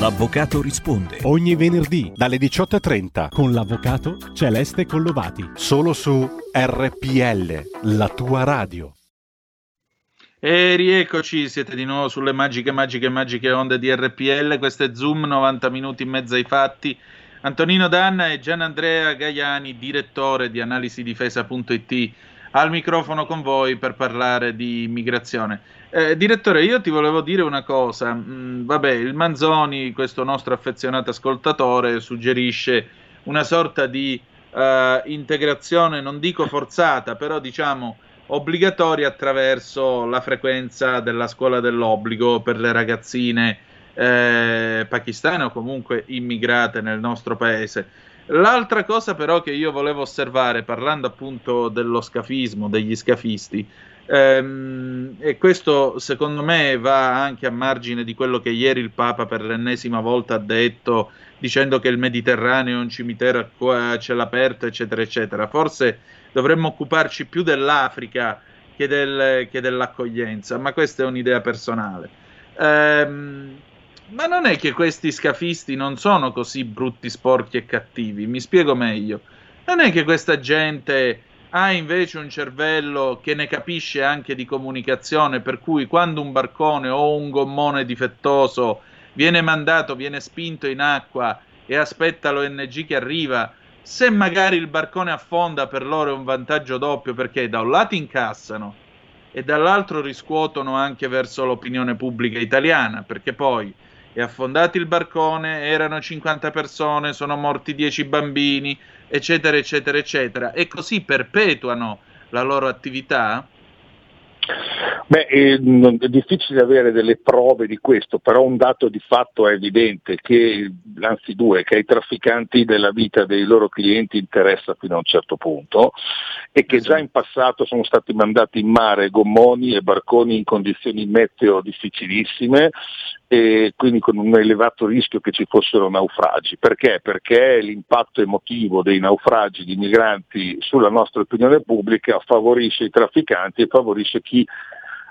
S1: L'avvocato risponde ogni venerdì dalle 18.30 con l'avvocato Celeste Collovati. Solo su RPL, la tua radio.
S3: E rieccoci, siete di nuovo sulle magiche, magiche, magiche onde di RPL. Questo è Zoom, 90 minuti in mezzo ai fatti. Antonino Danna e Gianandrea Gaiani, direttore di analisidifesa.it, al microfono con voi per parlare di immigrazione. Eh, direttore, io ti volevo dire una cosa. Mm, vabbè, il Manzoni, questo nostro affezionato ascoltatore, suggerisce una sorta di eh, integrazione, non dico forzata, però diciamo obbligatoria attraverso la frequenza della scuola dell'obbligo per le ragazzine eh, pakistane o comunque immigrate nel nostro paese. L'altra cosa però che io volevo osservare, parlando appunto dello scafismo, degli scafisti, ehm, e questo secondo me va anche a margine di quello che ieri il Papa per l'ennesima volta ha detto, dicendo che il Mediterraneo è un cimitero a cielo aperto, eccetera, eccetera. Forse dovremmo occuparci più dell'Africa che, del- che dell'accoglienza, ma questa è un'idea personale. Ehm, ma non è che questi scafisti non sono così brutti, sporchi e cattivi, mi spiego meglio. Non è che questa gente ha invece un cervello che ne capisce anche di comunicazione, per cui quando un barcone o un gommone difettoso viene mandato, viene spinto in acqua e aspetta l'ONG che arriva, se magari il barcone affonda per loro è un vantaggio doppio perché da un lato incassano e dall'altro riscuotono anche verso l'opinione pubblica italiana, perché poi è affondato il barcone, erano 50 persone, sono morti 10 bambini, eccetera, eccetera, eccetera, e così perpetuano la loro attività.
S6: Beh, eh, è difficile avere delle prove di questo, però un dato di fatto è evidente che, anzi due, che ai trafficanti della vita dei loro clienti interessa fino a un certo punto e che già in passato sono stati mandati in mare gommoni e barconi in condizioni meteo difficilissime e quindi con un elevato rischio che ci fossero naufragi. Perché? Perché l'impatto emotivo dei naufragi di migranti sulla nostra opinione pubblica favorisce i trafficanti e favorisce chi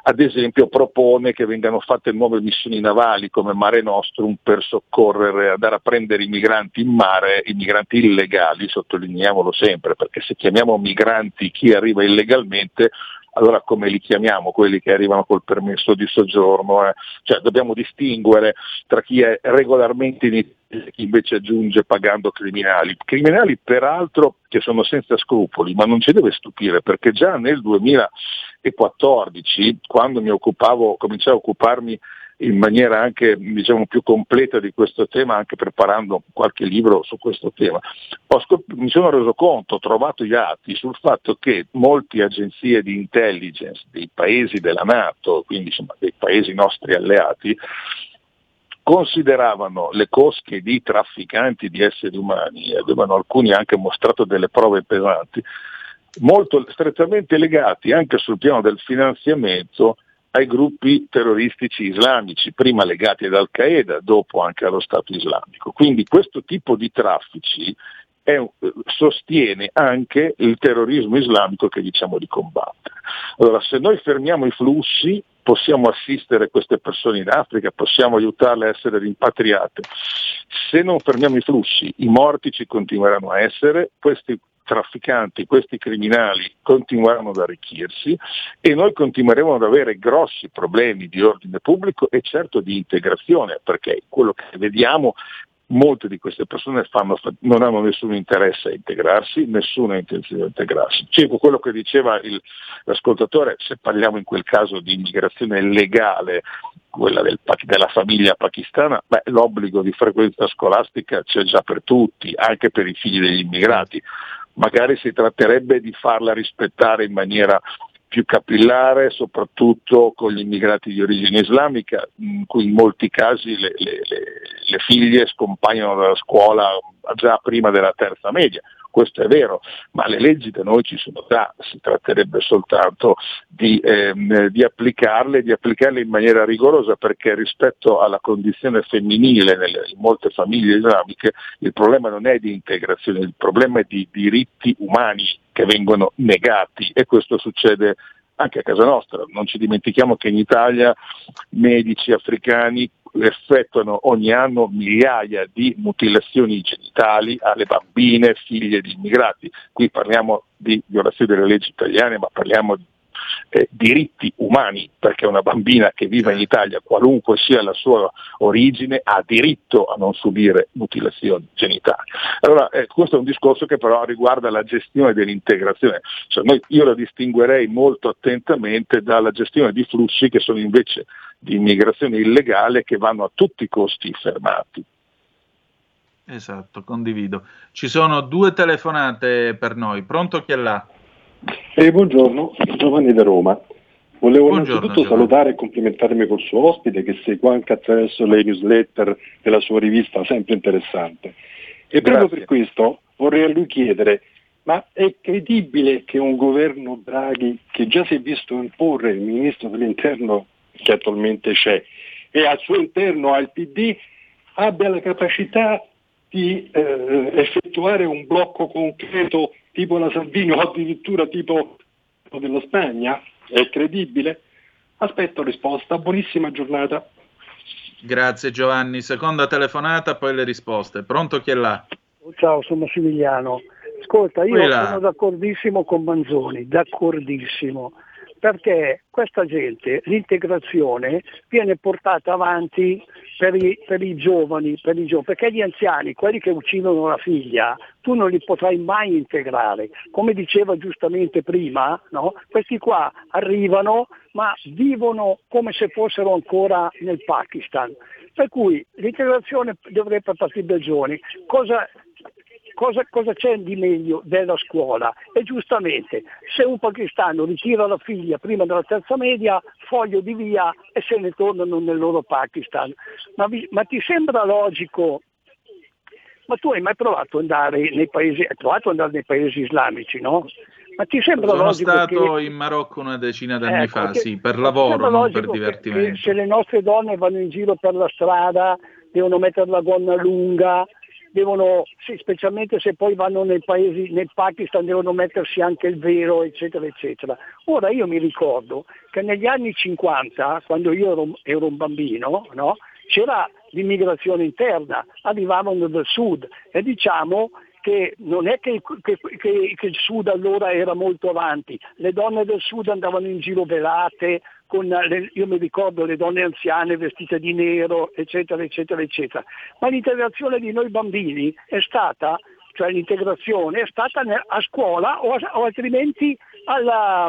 S6: ad esempio propone che vengano fatte nuove missioni navali come Mare Nostrum per soccorrere, andare a prendere i migranti in mare, i migranti illegali, sottolineiamolo sempre, perché se chiamiamo migranti chi arriva illegalmente, allora come li chiamiamo quelli che arrivano col permesso di soggiorno? eh? Cioè dobbiamo distinguere tra chi è regolarmente in Italia e chi invece giunge pagando criminali. Criminali peraltro che sono senza scrupoli, ma non ci deve stupire perché già nel 2014, quando mi occupavo, cominciai a occuparmi in maniera anche diciamo, più completa di questo tema, anche preparando qualche libro su questo tema. Scop- mi sono reso conto, ho trovato gli atti sul fatto che molte agenzie di intelligence dei paesi della Nato, quindi insomma, dei paesi nostri alleati, consideravano le cosche di trafficanti di esseri umani, avevano alcuni anche mostrato delle prove pesanti, molto strettamente legati anche sul piano del finanziamento ai gruppi terroristici islamici, prima legati ad Al-Qaeda, dopo anche allo Stato islamico. Quindi questo tipo di traffici è, sostiene anche il terrorismo islamico che diciamo di combattere. Allora, se noi fermiamo i flussi, possiamo assistere queste persone in Africa, possiamo aiutarle a essere rimpatriate. Se non fermiamo i flussi, i morti ci continueranno a essere, questi trafficanti, questi criminali continueranno ad arricchirsi e noi continueremo ad avere grossi problemi di ordine pubblico e certo di integrazione, perché quello che vediamo molte di queste persone fanno, non hanno nessun interesse a integrarsi, nessuna intenzione di integrarsi. Circo quello che diceva il, l'ascoltatore, se parliamo in quel caso di immigrazione legale, quella del, della famiglia pakistana, beh, l'obbligo di frequenza scolastica c'è già per tutti, anche per i figli degli immigrati. Magari si tratterebbe di farla rispettare in maniera più capillare, soprattutto con gli immigrati di origine islamica, in cui in molti casi le, le, le, le figlie scompaiono dalla scuola già prima della terza media. Questo è vero, ma le leggi da noi ci sono già, si tratterebbe soltanto di, ehm, di applicarle, di applicarle in maniera rigorosa perché rispetto alla condizione femminile nelle, in molte famiglie islamiche il problema non è di integrazione, il problema è di diritti umani che vengono negati e questo succede anche a casa nostra. Non ci dimentichiamo che in Italia medici africani effettuano ogni anno migliaia di mutilazioni genitali alle bambine figlie di immigrati. Qui parliamo di violazione delle leggi italiane, ma parliamo di eh, diritti umani, perché una bambina che vive in Italia, qualunque sia la sua origine, ha diritto a non subire mutilazioni genitali. Allora, eh, questo è un discorso che però riguarda la gestione dell'integrazione. Cioè, noi, io la distinguerei molto attentamente dalla gestione di flussi che sono invece di immigrazione illegale che vanno a tutti i costi fermati.
S3: Esatto, condivido. Ci sono due telefonate per noi. Pronto chi è là?
S11: Eh, buongiorno, Giovanni da Roma. Volevo
S3: Buongiorno,
S11: innanzitutto
S3: Giovanni.
S11: salutare e complimentarmi col suo ospite che segue anche attraverso le newsletter della sua rivista, sempre interessante. E proprio per questo vorrei a lui chiedere, ma è credibile che un governo Draghi, che già si è visto imporre il ministro dell'interno che attualmente c'è, e al suo interno ha il PD, abbia la capacità di eh, effettuare un blocco concreto tipo la Salvini o addirittura tipo della Spagna? È credibile? Aspetto risposta, buonissima giornata.
S3: Grazie Giovanni. Seconda telefonata, poi le risposte. Pronto chi è là?
S12: Ciao, sono Massimiliano. Ascolta, io
S3: Qui là.
S12: sono d'accordissimo con Manzoni, d'accordissimo, perché questa gente, l'integrazione, viene portata avanti per i, per i giovani, per i giovani, perché gli anziani, quelli che uccidono la figlia, tu non li potrai mai integrare. Come diceva giustamente prima, no? questi qua arrivano ma vivono come se fossero ancora nel Pakistan. Per cui l'integrazione dovrebbe partire dai giovani. Cosa, cosa, cosa c'è di meglio della scuola? E giustamente, se un pakistano ritira la figlia prima della terza media, foglio di via e se ne tornano nel loro Pakistan. Ma, vi- ma ti sembra logico? Ma tu hai mai provato ad andare nei paesi, hai provato ad andare nei paesi islamici, no? Ma ti sembra
S3: Sono
S12: logico
S3: stato
S12: che...
S3: in Marocco una decina d'anni
S12: Ecco,
S3: fa,
S12: che-
S3: sì, per lavoro, non per divertimento.
S12: che se le nostre donne vanno in giro per la strada, devono mettere la gonna lunga, devono, sì, specialmente se poi vanno nei paesi, nel Pakistan, devono mettersi anche il velo, eccetera, eccetera. Ora io mi ricordo che negli anni 50, quando io ero, ero un bambino, no, c'era l'immigrazione interna, arrivavano dal sud e diciamo che non è che, che- che- che il sud allora era molto avanti, le donne del sud andavano in giro velate, con le- io mi ricordo le donne anziane vestite di nero, eccetera, eccetera, eccetera. Ma l'integrazione di noi bambini è stata, cioè l'integrazione è stata a scuola o, o altrimenti alla,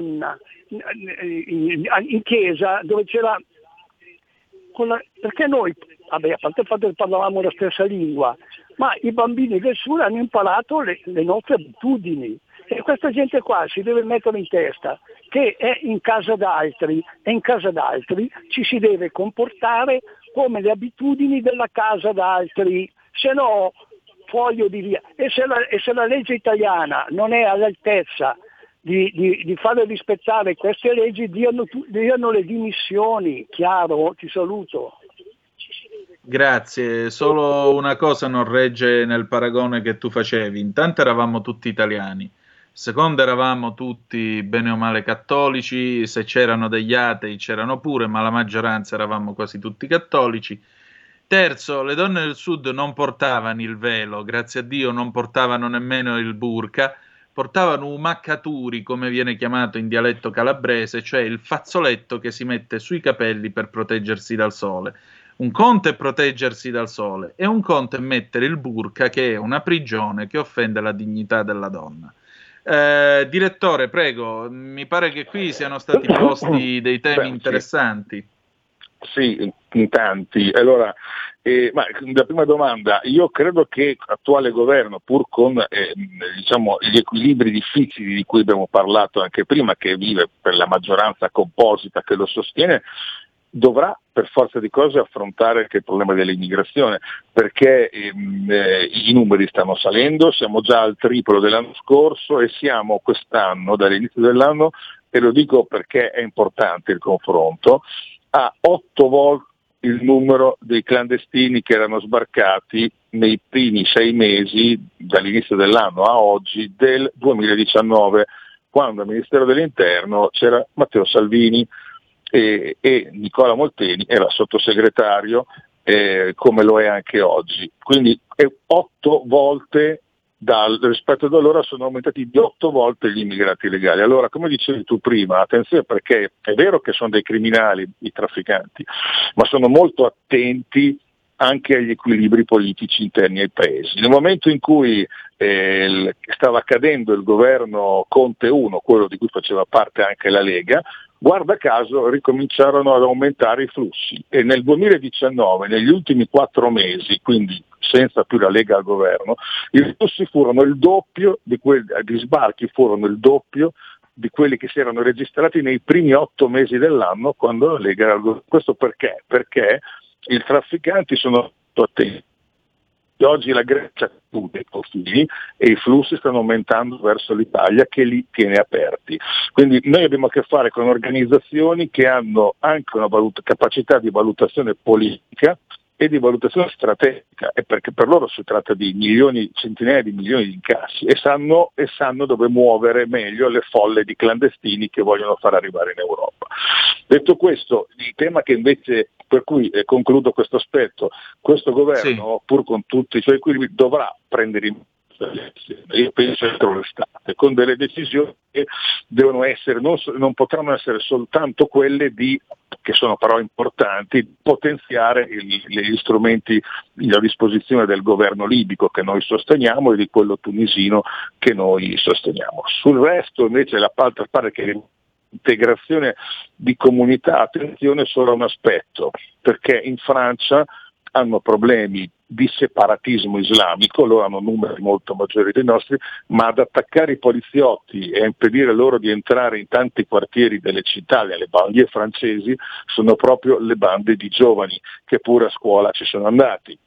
S12: in, in chiesa dove c'era la, perché noi, vabbè, a parte il fatto che parlavamo la stessa lingua, ma i bambini del sud hanno imparato le, le nostre abitudini e questa gente qua si deve mettere in testa che è in casa d'altri e in casa d'altri ci si deve comportare come le abitudini della casa d'altri, se no foglio di via. E se la, e se la legge italiana non è all'altezza di, di, di, fare rispettare queste leggi, diano, diano le dimissioni, chiaro, ti saluto.
S3: Grazie, solo una cosa non regge nel paragone che tu facevi. Intanto eravamo tutti italiani, secondo eravamo tutti bene o male cattolici, se c'erano degli atei c'erano pure, ma la maggioranza eravamo quasi tutti cattolici. Terzo, le donne del sud non portavano il velo, grazie a Dio non portavano nemmeno il burka, portavano umaccaturi, come viene chiamato in dialetto calabrese, cioè il fazzoletto che si mette sui capelli per proteggersi dal sole. Un conto è proteggersi dal sole e un conto è mettere il burka, che è una prigione che offende la dignità della donna. Eh, direttore, prego, mi pare che qui siano stati posti dei temi Beh, interessanti.
S6: Sì, in tanti. Allora, eh, ma la prima domanda, io credo che l'attuale governo, pur con eh, diciamo, gli equilibri difficili di cui abbiamo parlato anche prima, che vive per la maggioranza composita che lo sostiene, dovrà per forza di cose affrontare anche il problema dell'immigrazione, perché ehm, eh, i numeri stanno salendo, siamo già al triplo dell'anno scorso e siamo quest'anno, dall'inizio dell'anno, e lo dico perché è importante il confronto, a otto volte il numero dei clandestini che erano sbarcati nei primi sei mesi dall'inizio dell'anno a oggi del 2019, quando al Ministero dell'Interno c'era Matteo Salvini e, e Nicola Molteni era sottosegretario eh, come lo è anche oggi. Quindi otto volte dal, rispetto ad allora sono aumentati di otto volte gli immigrati legali. Allora, come dicevi tu prima, attenzione perché è vero che sono dei criminali i trafficanti, ma sono molto attenti anche agli equilibri politici interni ai paesi. Nel momento in cui eh, stava accadendo il governo Conte 1, quello di cui faceva parte anche la Lega, guarda caso ricominciarono ad aumentare i flussi e nel 2019, negli ultimi quattro mesi, quindi senza più la Lega al governo, i flussi furono il doppio, di quelli, gli sbarchi furono il doppio di quelli che si erano registrati nei primi otto mesi dell'anno quando la Lega era al governo. Questo perché? Perché i trafficanti sono attenti. Oggi la Grecia chiude i confini e i flussi stanno aumentando verso l'Italia che li tiene aperti. Quindi noi abbiamo a che fare con organizzazioni che hanno anche una valut- capacità di valutazione politica e di valutazione strategica, e perché per loro si tratta di milioni, centinaia di milioni di incassi e sanno, e sanno dove muovere meglio le folle di clandestini che vogliono far arrivare in Europa. Detto questo, il tema che invece, per cui concludo questo aspetto, questo governo, sì. pur con tutti i suoi equilibri, dovrà prendere in io penso entro l'estate, con delle decisioni che devono essere, non, non potranno essere soltanto quelle di, che sono però importanti, potenziare il, gli strumenti a disposizione del governo libico che noi sosteniamo e di quello tunisino che noi sosteniamo. Sul resto invece la parte pare che l'integrazione di comunità, attenzione solo a un aspetto, perché in Francia hanno problemi di separatismo islamico, loro hanno numeri molto maggiori dei nostri, ma ad attaccare i poliziotti e a impedire loro di entrare in tanti quartieri delle città, nelle banlieue francesi, sono proprio le bande di giovani che pure a scuola ci sono andati.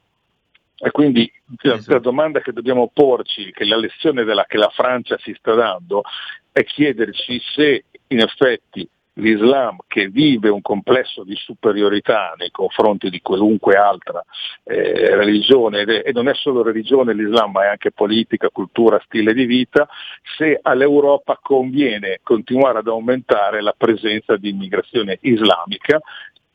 S6: E quindi la, la domanda che dobbiamo porci, che la lezione della, che la Francia si sta dando, è chiederci se in effetti l'Islam che vive un complesso di superiorità nei confronti di qualunque altra eh, religione e non è solo religione l'Islam ma è anche politica, cultura, stile di vita, se all'Europa conviene continuare ad aumentare la presenza di immigrazione islamica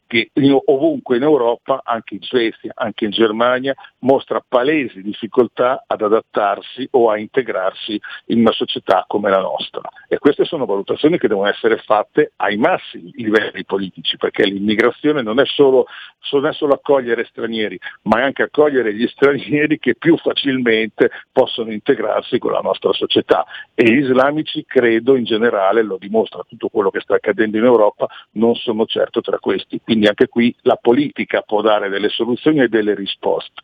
S6: che ovunque in Europa, anche in Svezia, anche in Germania, mostra palesi difficoltà ad adattarsi o a integrarsi in una società come la nostra. E queste sono valutazioni che devono essere fatte ai massimi livelli politici, perché l'immigrazione non è solo, non è solo accogliere stranieri, ma è anche accogliere gli stranieri che più facilmente possono integrarsi con la nostra società. E gli islamici, credo in generale, lo dimostra tutto quello che sta accadendo in Europa, non sono certo tra questi quindi anche qui la politica può dare delle soluzioni e delle risposte.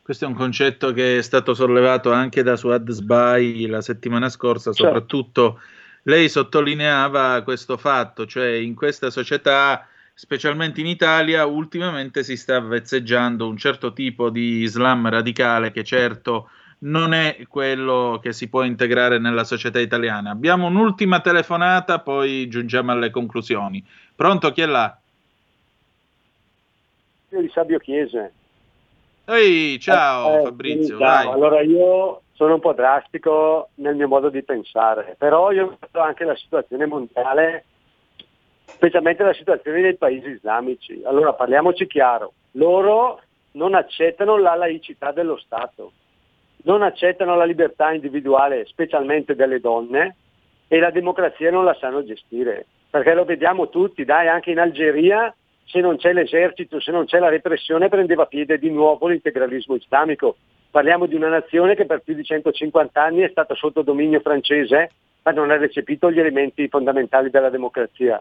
S3: Questo è un concetto che è stato sollevato anche da Suad Sbai la settimana scorsa,
S6: Certo.
S3: soprattutto lei sottolineava questo fatto, cioè in questa società, specialmente in Italia, ultimamente si sta vezzeggiando un certo tipo di Islam radicale che certo non è quello che si può integrare nella società italiana. Abbiamo un'ultima telefonata, poi giungiamo alle conclusioni. Pronto, chi è là?
S13: Io di Sabio Chiese.
S3: Ehi, ciao
S13: Eh,
S3: Fabrizio,
S13: ciao. Allora io sono un po' drastico nel mio modo di pensare, però io vedo anche la situazione mondiale, specialmente la situazione dei paesi islamici. Allora parliamoci chiaro, loro non accettano la laicità dello Stato, non accettano la libertà individuale, specialmente delle donne, e la democrazia non la sanno gestire, perché lo vediamo tutti, dai, anche in Algeria se non c'è l'esercito, se non c'è la repressione, prendeva piede di nuovo l'integralismo islamico. Parliamo di una nazione che per più di 150 anni è stata sotto dominio francese, ma non ha recepito gli elementi fondamentali della democrazia.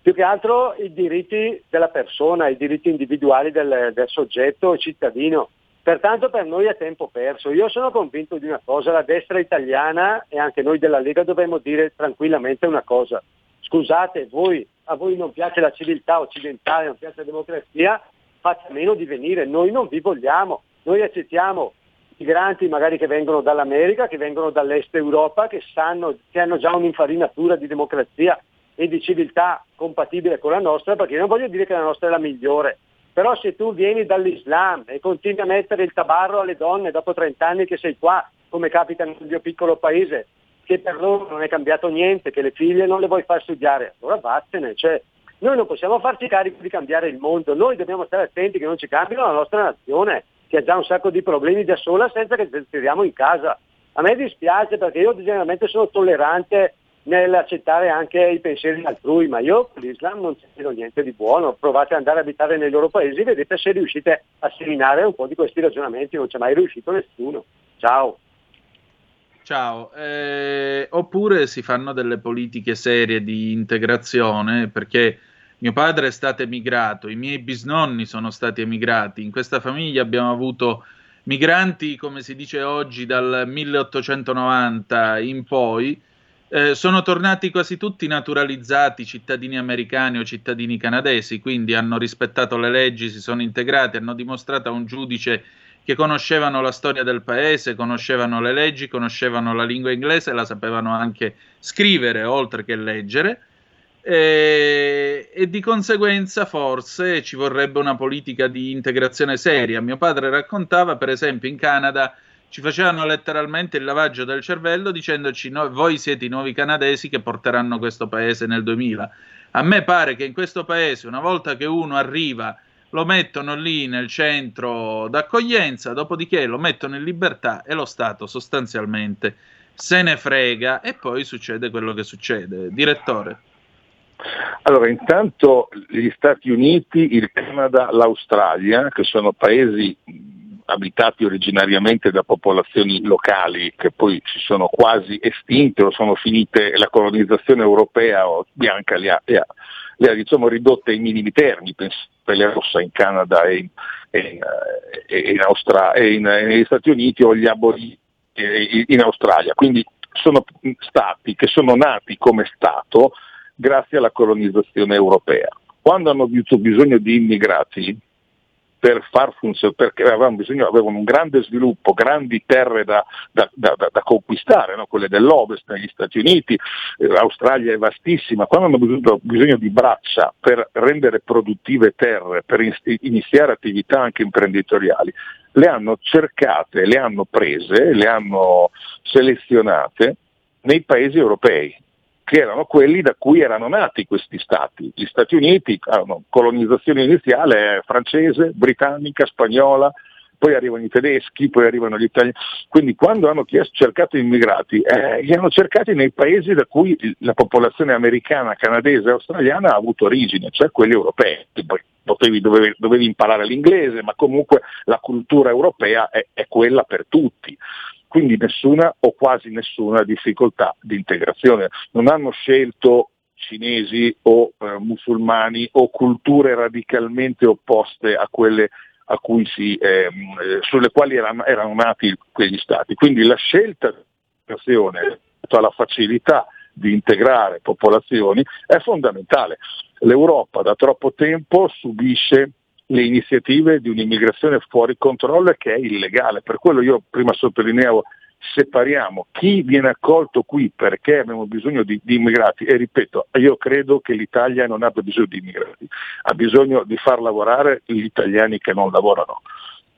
S13: Più che altro i diritti della persona, i diritti individuali del, del soggetto cittadino. Pertanto per noi è tempo perso. Io sono convinto di una cosa, la destra italiana e anche noi della Lega dovremmo dire tranquillamente una cosa. Scusate, voi, a voi non piace la civiltà occidentale, non piace la democrazia, fate a meno di venire, noi non vi vogliamo, noi accettiamo migranti magari che vengono dall'America, che vengono dall'est Europa, che, sanno, che hanno già un'infarinatura di democrazia e di civiltà compatibile con la nostra, perché non voglio dire che la nostra è la migliore, però se tu vieni dall'Islam e continui a mettere il tabarro alle donne dopo 30 anni che sei qua, come capita nel mio piccolo paese, che per loro non è cambiato niente, che le figlie non le vuoi far studiare, allora vattene, cioè, noi non possiamo farci carico di cambiare il mondo, noi dobbiamo stare attenti che non ci cambino la nostra nazione, che ha già un sacco di problemi da sola senza che ci tiriamo in casa. A me dispiace perché io generalmente sono tollerante nell'accettare anche i pensieri altrui, ma io con l'Islam non vedo niente di buono. Provate ad andare a abitare nei loro paesi, vedete se riuscite a seminare un po' di questi ragionamenti, non c'è mai riuscito nessuno. Ciao.
S3: Ciao, eh, oppure si fanno delle politiche serie di integrazione perché mio padre è stato emigrato, i miei bisnonni sono stati emigrati, in questa famiglia abbiamo avuto migranti, come si dice oggi, dal 1890 in poi, eh, sono tornati quasi tutti naturalizzati, cittadini americani o cittadini canadesi, quindi hanno rispettato le leggi, si sono integrati, hanno dimostrato a un giudice che conoscevano la storia del paese, conoscevano le leggi, conoscevano la lingua inglese, la sapevano anche scrivere oltre che leggere. E, e, di conseguenza forse ci vorrebbe una politica di integrazione seria. Mio padre raccontava, per esempio, in Canada ci facevano letteralmente il lavaggio del cervello dicendoci no, voi siete i nuovi canadesi che porteranno questo paese nel 2000. A me pare che in questo paese, una volta che uno arriva lo mettono lì nel centro d'accoglienza, dopodiché lo mettono in libertà e lo Stato sostanzialmente se ne frega e poi succede quello che succede. Direttore.
S6: Allora, intanto gli Stati Uniti, il Canada, l'Australia, che sono paesi abitati originariamente da popolazioni locali che poi si sono quasi estinte o sono finite, la colonizzazione europea o bianca li ha, li ha, li ha diciamo, ridotte ai minimi termini, pelle rossa in Canada e e, e in Austra- e in, negli Stati Uniti o gli abori in Australia. Quindi sono stati che sono nati come Stato grazie alla colonizzazione europea. Quando hanno avuto bisogno di immigrati per far funzionare, perché avevano, bisogno, avevano un grande sviluppo, grandi terre da, da, da, da conquistare, no? quelle dell'Ovest negli Stati Uniti, eh, l'Australia è vastissima, quando hanno bisogno, bisogno di braccia per rendere produttive terre, per in, iniziare attività anche imprenditoriali, le hanno cercate, le hanno prese, le hanno selezionate nei paesi europei che erano quelli da cui erano nati questi stati. Gli Stati Uniti hanno colonizzazione iniziale francese, britannica, spagnola, poi arrivano i tedeschi, poi arrivano gli italiani. Quindi quando hanno chiesto, cercato immigrati, eh, li hanno cercati nei paesi da cui la popolazione americana, canadese e australiana ha avuto origine, cioè quelli europei. Potevi, dovevi, dovevi, imparare l'inglese, ma comunque la cultura europea è, è quella per tutti quindi nessuna o quasi nessuna difficoltà di integrazione. Non hanno scelto cinesi o eh, musulmani o culture radicalmente opposte a quelle a si, ehm, eh, sulle quali erano, erano, nati quegli stati. Quindi la scelta dell'immigrazione, la facilità di integrare popolazioni è fondamentale. L'Europa da troppo tempo subisce le iniziative di un'immigrazione fuori controllo che è illegale. Per quello io prima sottolineavo separiamo chi viene accolto qui perché abbiamo bisogno di, di, immigrati. E ripeto, io credo che l'Italia non abbia bisogno di immigrati, ha bisogno di far lavorare gli italiani che non lavorano.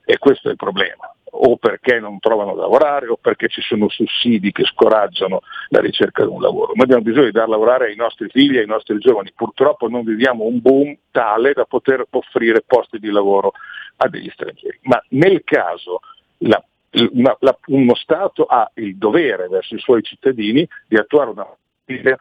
S6: E questo è il problema o perché non trovano da lavorare o perché ci sono sussidi che scoraggiano la ricerca di un lavoro. Noi abbiamo bisogno di dar lavorare ai nostri figli ai nostri giovani. Purtroppo non viviamo un boom tale da poter offrire posti di lavoro a degli stranieri. Ma nel caso la, una, la, uno Stato ha il dovere verso i suoi cittadini di attuare una politica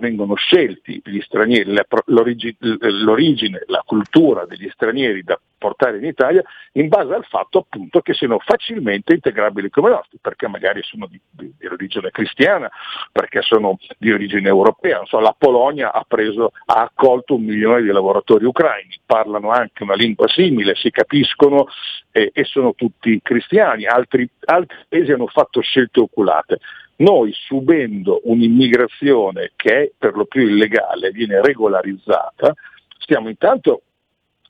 S6: vengono scelti gli stranieri, l'origine, la cultura degli stranieri da portare in Italia in base al fatto appunto che siano facilmente integrabili come nostri, perché magari sono di, di, di origine cristiana, perché sono di origine europea. So, la Polonia ha, preso, ha accolto un milione di lavoratori ucraini, parlano anche una lingua simile, si capiscono eh, e sono tutti cristiani, altri, altri paesi hanno fatto scelte oculate noi subendo un'immigrazione che è per lo più illegale, viene regolarizzata, stiamo intanto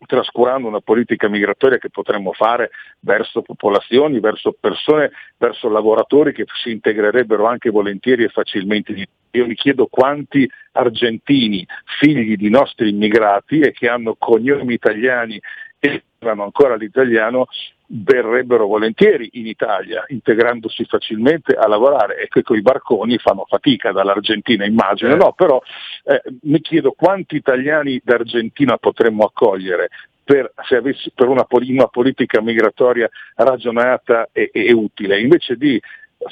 S6: trascurando una politica migratoria che potremmo fare verso popolazioni, verso persone, verso lavoratori che si integrerebbero anche volentieri e facilmente. Io mi chiedo quanti argentini, figli di nostri immigrati e che hanno cognomi italiani e parlano ancora l'italiano, verrebbero volentieri in Italia, integrandosi facilmente a lavorare. E che con i barconi fanno fatica dall'Argentina, immagino, eh. no, però eh, mi chiedo quanti italiani d'Argentina potremmo accogliere per, avessi, per una, una, politica migratoria ragionata e, e utile, invece di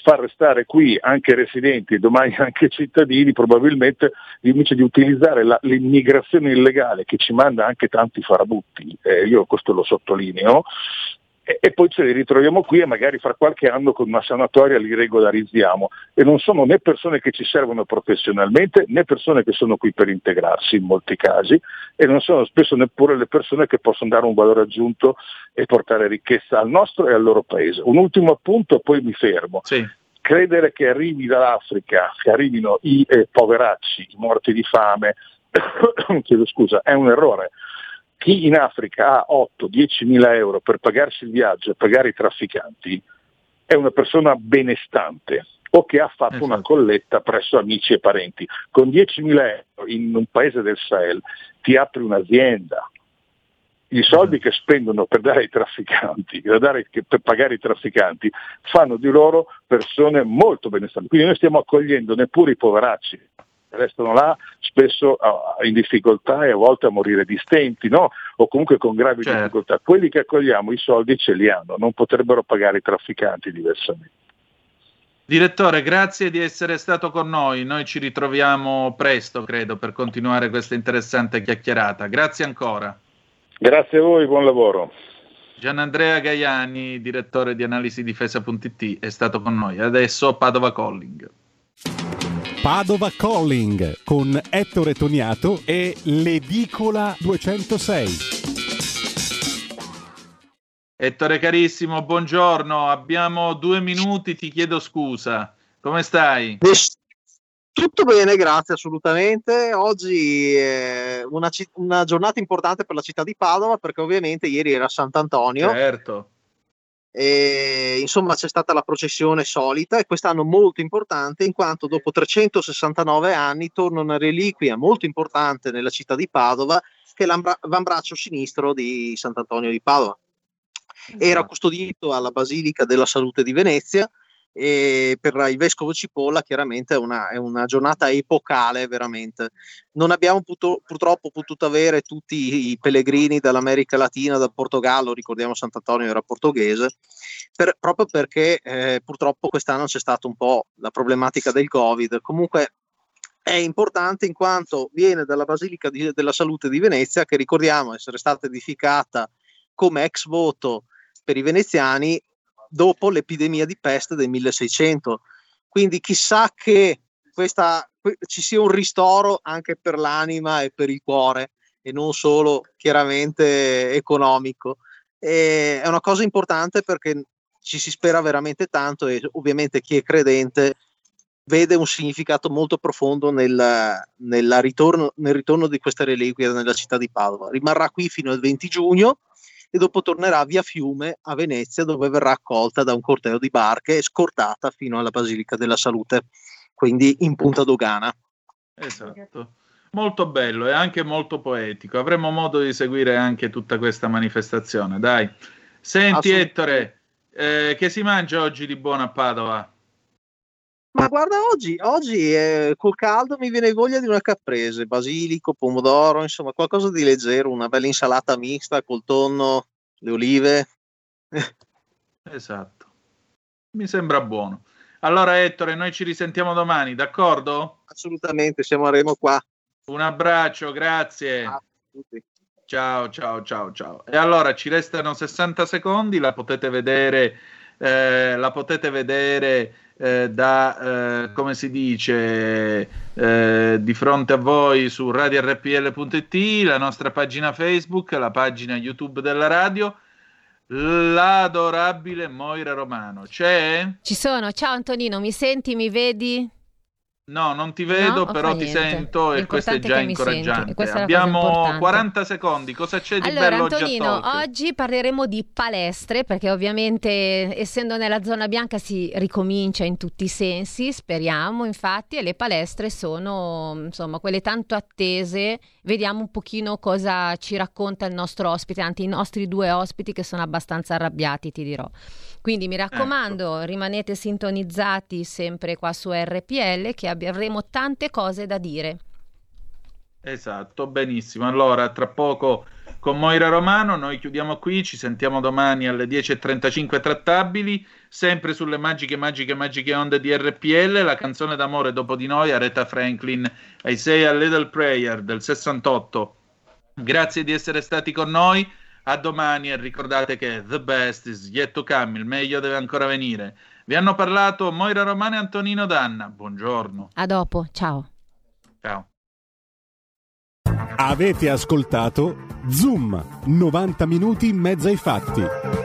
S6: far restare qui anche residenti e domani anche cittadini, probabilmente invece di utilizzare la, l'immigrazione illegale che ci manda anche tanti farabutti, eh, io questo lo sottolineo, e, poi ce li ritroviamo qui e magari fra qualche anno con una sanatoria li regolarizziamo e non sono né persone che ci servono professionalmente né persone che sono qui per integrarsi in molti casi e non sono spesso neppure le persone che possono dare un valore aggiunto e portare ricchezza al nostro e al loro paese. Un ultimo appunto poi mi fermo. Sì. Credere che arrivi dall'Africa, che arrivino i eh, poveracci, i morti di fame, chiedo scusa, è un errore chi in Africa ha 8-10 mila euro per pagarsi il viaggio e pagare i trafficanti è una persona benestante o che ha fatto esatto. una colletta presso amici e parenti. Con 10 mila euro in un paese del Sahel ti apri un'azienda. I soldi esatto. che spendono per, dare ai trafficanti, per, dare, per pagare i trafficanti fanno di loro persone molto benestanti. Quindi noi stiamo accogliendo neppure i poveracci, restano là spesso in difficoltà e a volte a morire di stenti no? o comunque con gravi certo. difficoltà. Quelli che accogliamo i soldi ce li hanno, non potrebbero pagare i trafficanti diversamente.
S3: Direttore, grazie di essere stato con noi. Noi ci ritroviamo presto, credo, per continuare questa interessante chiacchierata. Grazie ancora.
S6: Grazie a voi, buon lavoro.
S3: Gianandrea Gaiani, direttore di analisi difesa.it, è stato con noi. Adesso Padova Calling.
S1: Padova Calling con Ettore Toniato e l'Edicola 206.
S3: Ettore carissimo, buongiorno. Abbiamo due minuti, ti chiedo scusa. Come stai?
S14: Tutto bene, grazie assolutamente. Oggi è una, una, giornata importante per la città di Padova perché ovviamente ieri era Sant'Antonio.
S3: Certo.
S14: E, insomma, c'è stata la processione solita e quest'anno molto importante in quanto dopo 369 anni torna una reliquia molto importante nella città di Padova che è l'avambraccio sinistro di Sant'Antonio di Padova. Era esatto. custodito alla Basilica della Salute di Venezia e per il vescovo Cipolla chiaramente è una, è una giornata epocale veramente. Non abbiamo puto, purtroppo potuto avere tutti i pellegrini dall'America Latina, dal Portogallo, ricordiamo Sant'Antonio era portoghese, per, proprio perché eh, purtroppo quest'anno c'è stata un po' la problematica del Covid. Comunque è importante in quanto viene dalla Basilica di, della Salute di Venezia, che ricordiamo essere stata edificata come ex voto per i veneziani dopo l'epidemia di peste del 1600. Quindi chissà che questa, ci sia un ristoro anche per l'anima e per il cuore e non solo chiaramente economico. E è una cosa importante perché ci si spera veramente tanto e ovviamente chi è credente vede un significato molto profondo nel, ritorno, nel ritorno di queste reliquie nella città di Padova. Rimarrà qui fino al 20 giugno e dopo tornerà via Fiume a Venezia dove verrà accolta da un corteo di barche e scortata fino alla Basilica della Salute, quindi in punta dogana.
S3: Esatto. Molto bello e anche molto poetico. Avremo modo di seguire anche tutta questa manifestazione. Dai, senti Ettore, eh, che si mangia oggi di buono a Padova?
S14: Ma guarda, oggi, oggi eh, col caldo mi viene voglia di una caprese, basilico, pomodoro, insomma qualcosa di leggero, una bella insalata mista col tonno, le olive.
S3: esatto, mi sembra buono. Allora Ettore, noi ci risentiamo domani, d'accordo?
S14: Assolutamente, siamo qua.
S3: Un abbraccio, grazie. Ah, ciao, ciao, ciao, ciao. E allora ci restano 60 secondi, la potete vedere, eh, la potete vedere eh, da, eh, come si dice, eh, di fronte a voi su radiorpl.it, la nostra pagina Facebook, la pagina YouTube della radio. L'adorabile Moira Romano c'è?
S15: Ci sono, ciao Antonino, mi senti, mi vedi?
S3: No, non ti vedo, no, però ti sento e questo è già incoraggiante. Abbiamo 40 secondi, cosa c'è di
S15: allora,
S3: bello
S15: Antonino,
S3: oggi
S15: oggi parleremo di palestre, perché ovviamente essendo nella zona bianca si ricomincia in tutti i sensi, speriamo infatti, e le palestre sono insomma quelle tanto attese. Vediamo un pochino cosa ci racconta il nostro ospite, anzi i nostri due ospiti che sono abbastanza arrabbiati, ti dirò. Quindi mi raccomando, ecco. rimanete sintonizzati sempre qua su RPL che avremo tante cose da dire.
S3: Esatto, benissimo. Allora, tra poco con Moira Romano, noi chiudiamo qui, ci sentiamo domani alle 10.35 trattabili, sempre sulle magiche, magiche, magiche onde di RPL, la canzone d'amore dopo di noi, Aretha Franklin, I Say a Little Prayer del 68. Grazie di essere stati con noi. A domani e ricordate che the best is yet to come, il meglio deve ancora venire. Vi hanno parlato Moira Romano e Antonino Danna. Buongiorno.
S15: A dopo, ciao.
S3: Ciao.
S1: Avete ascoltato Zoom, 90 minuti in mezzo ai fatti.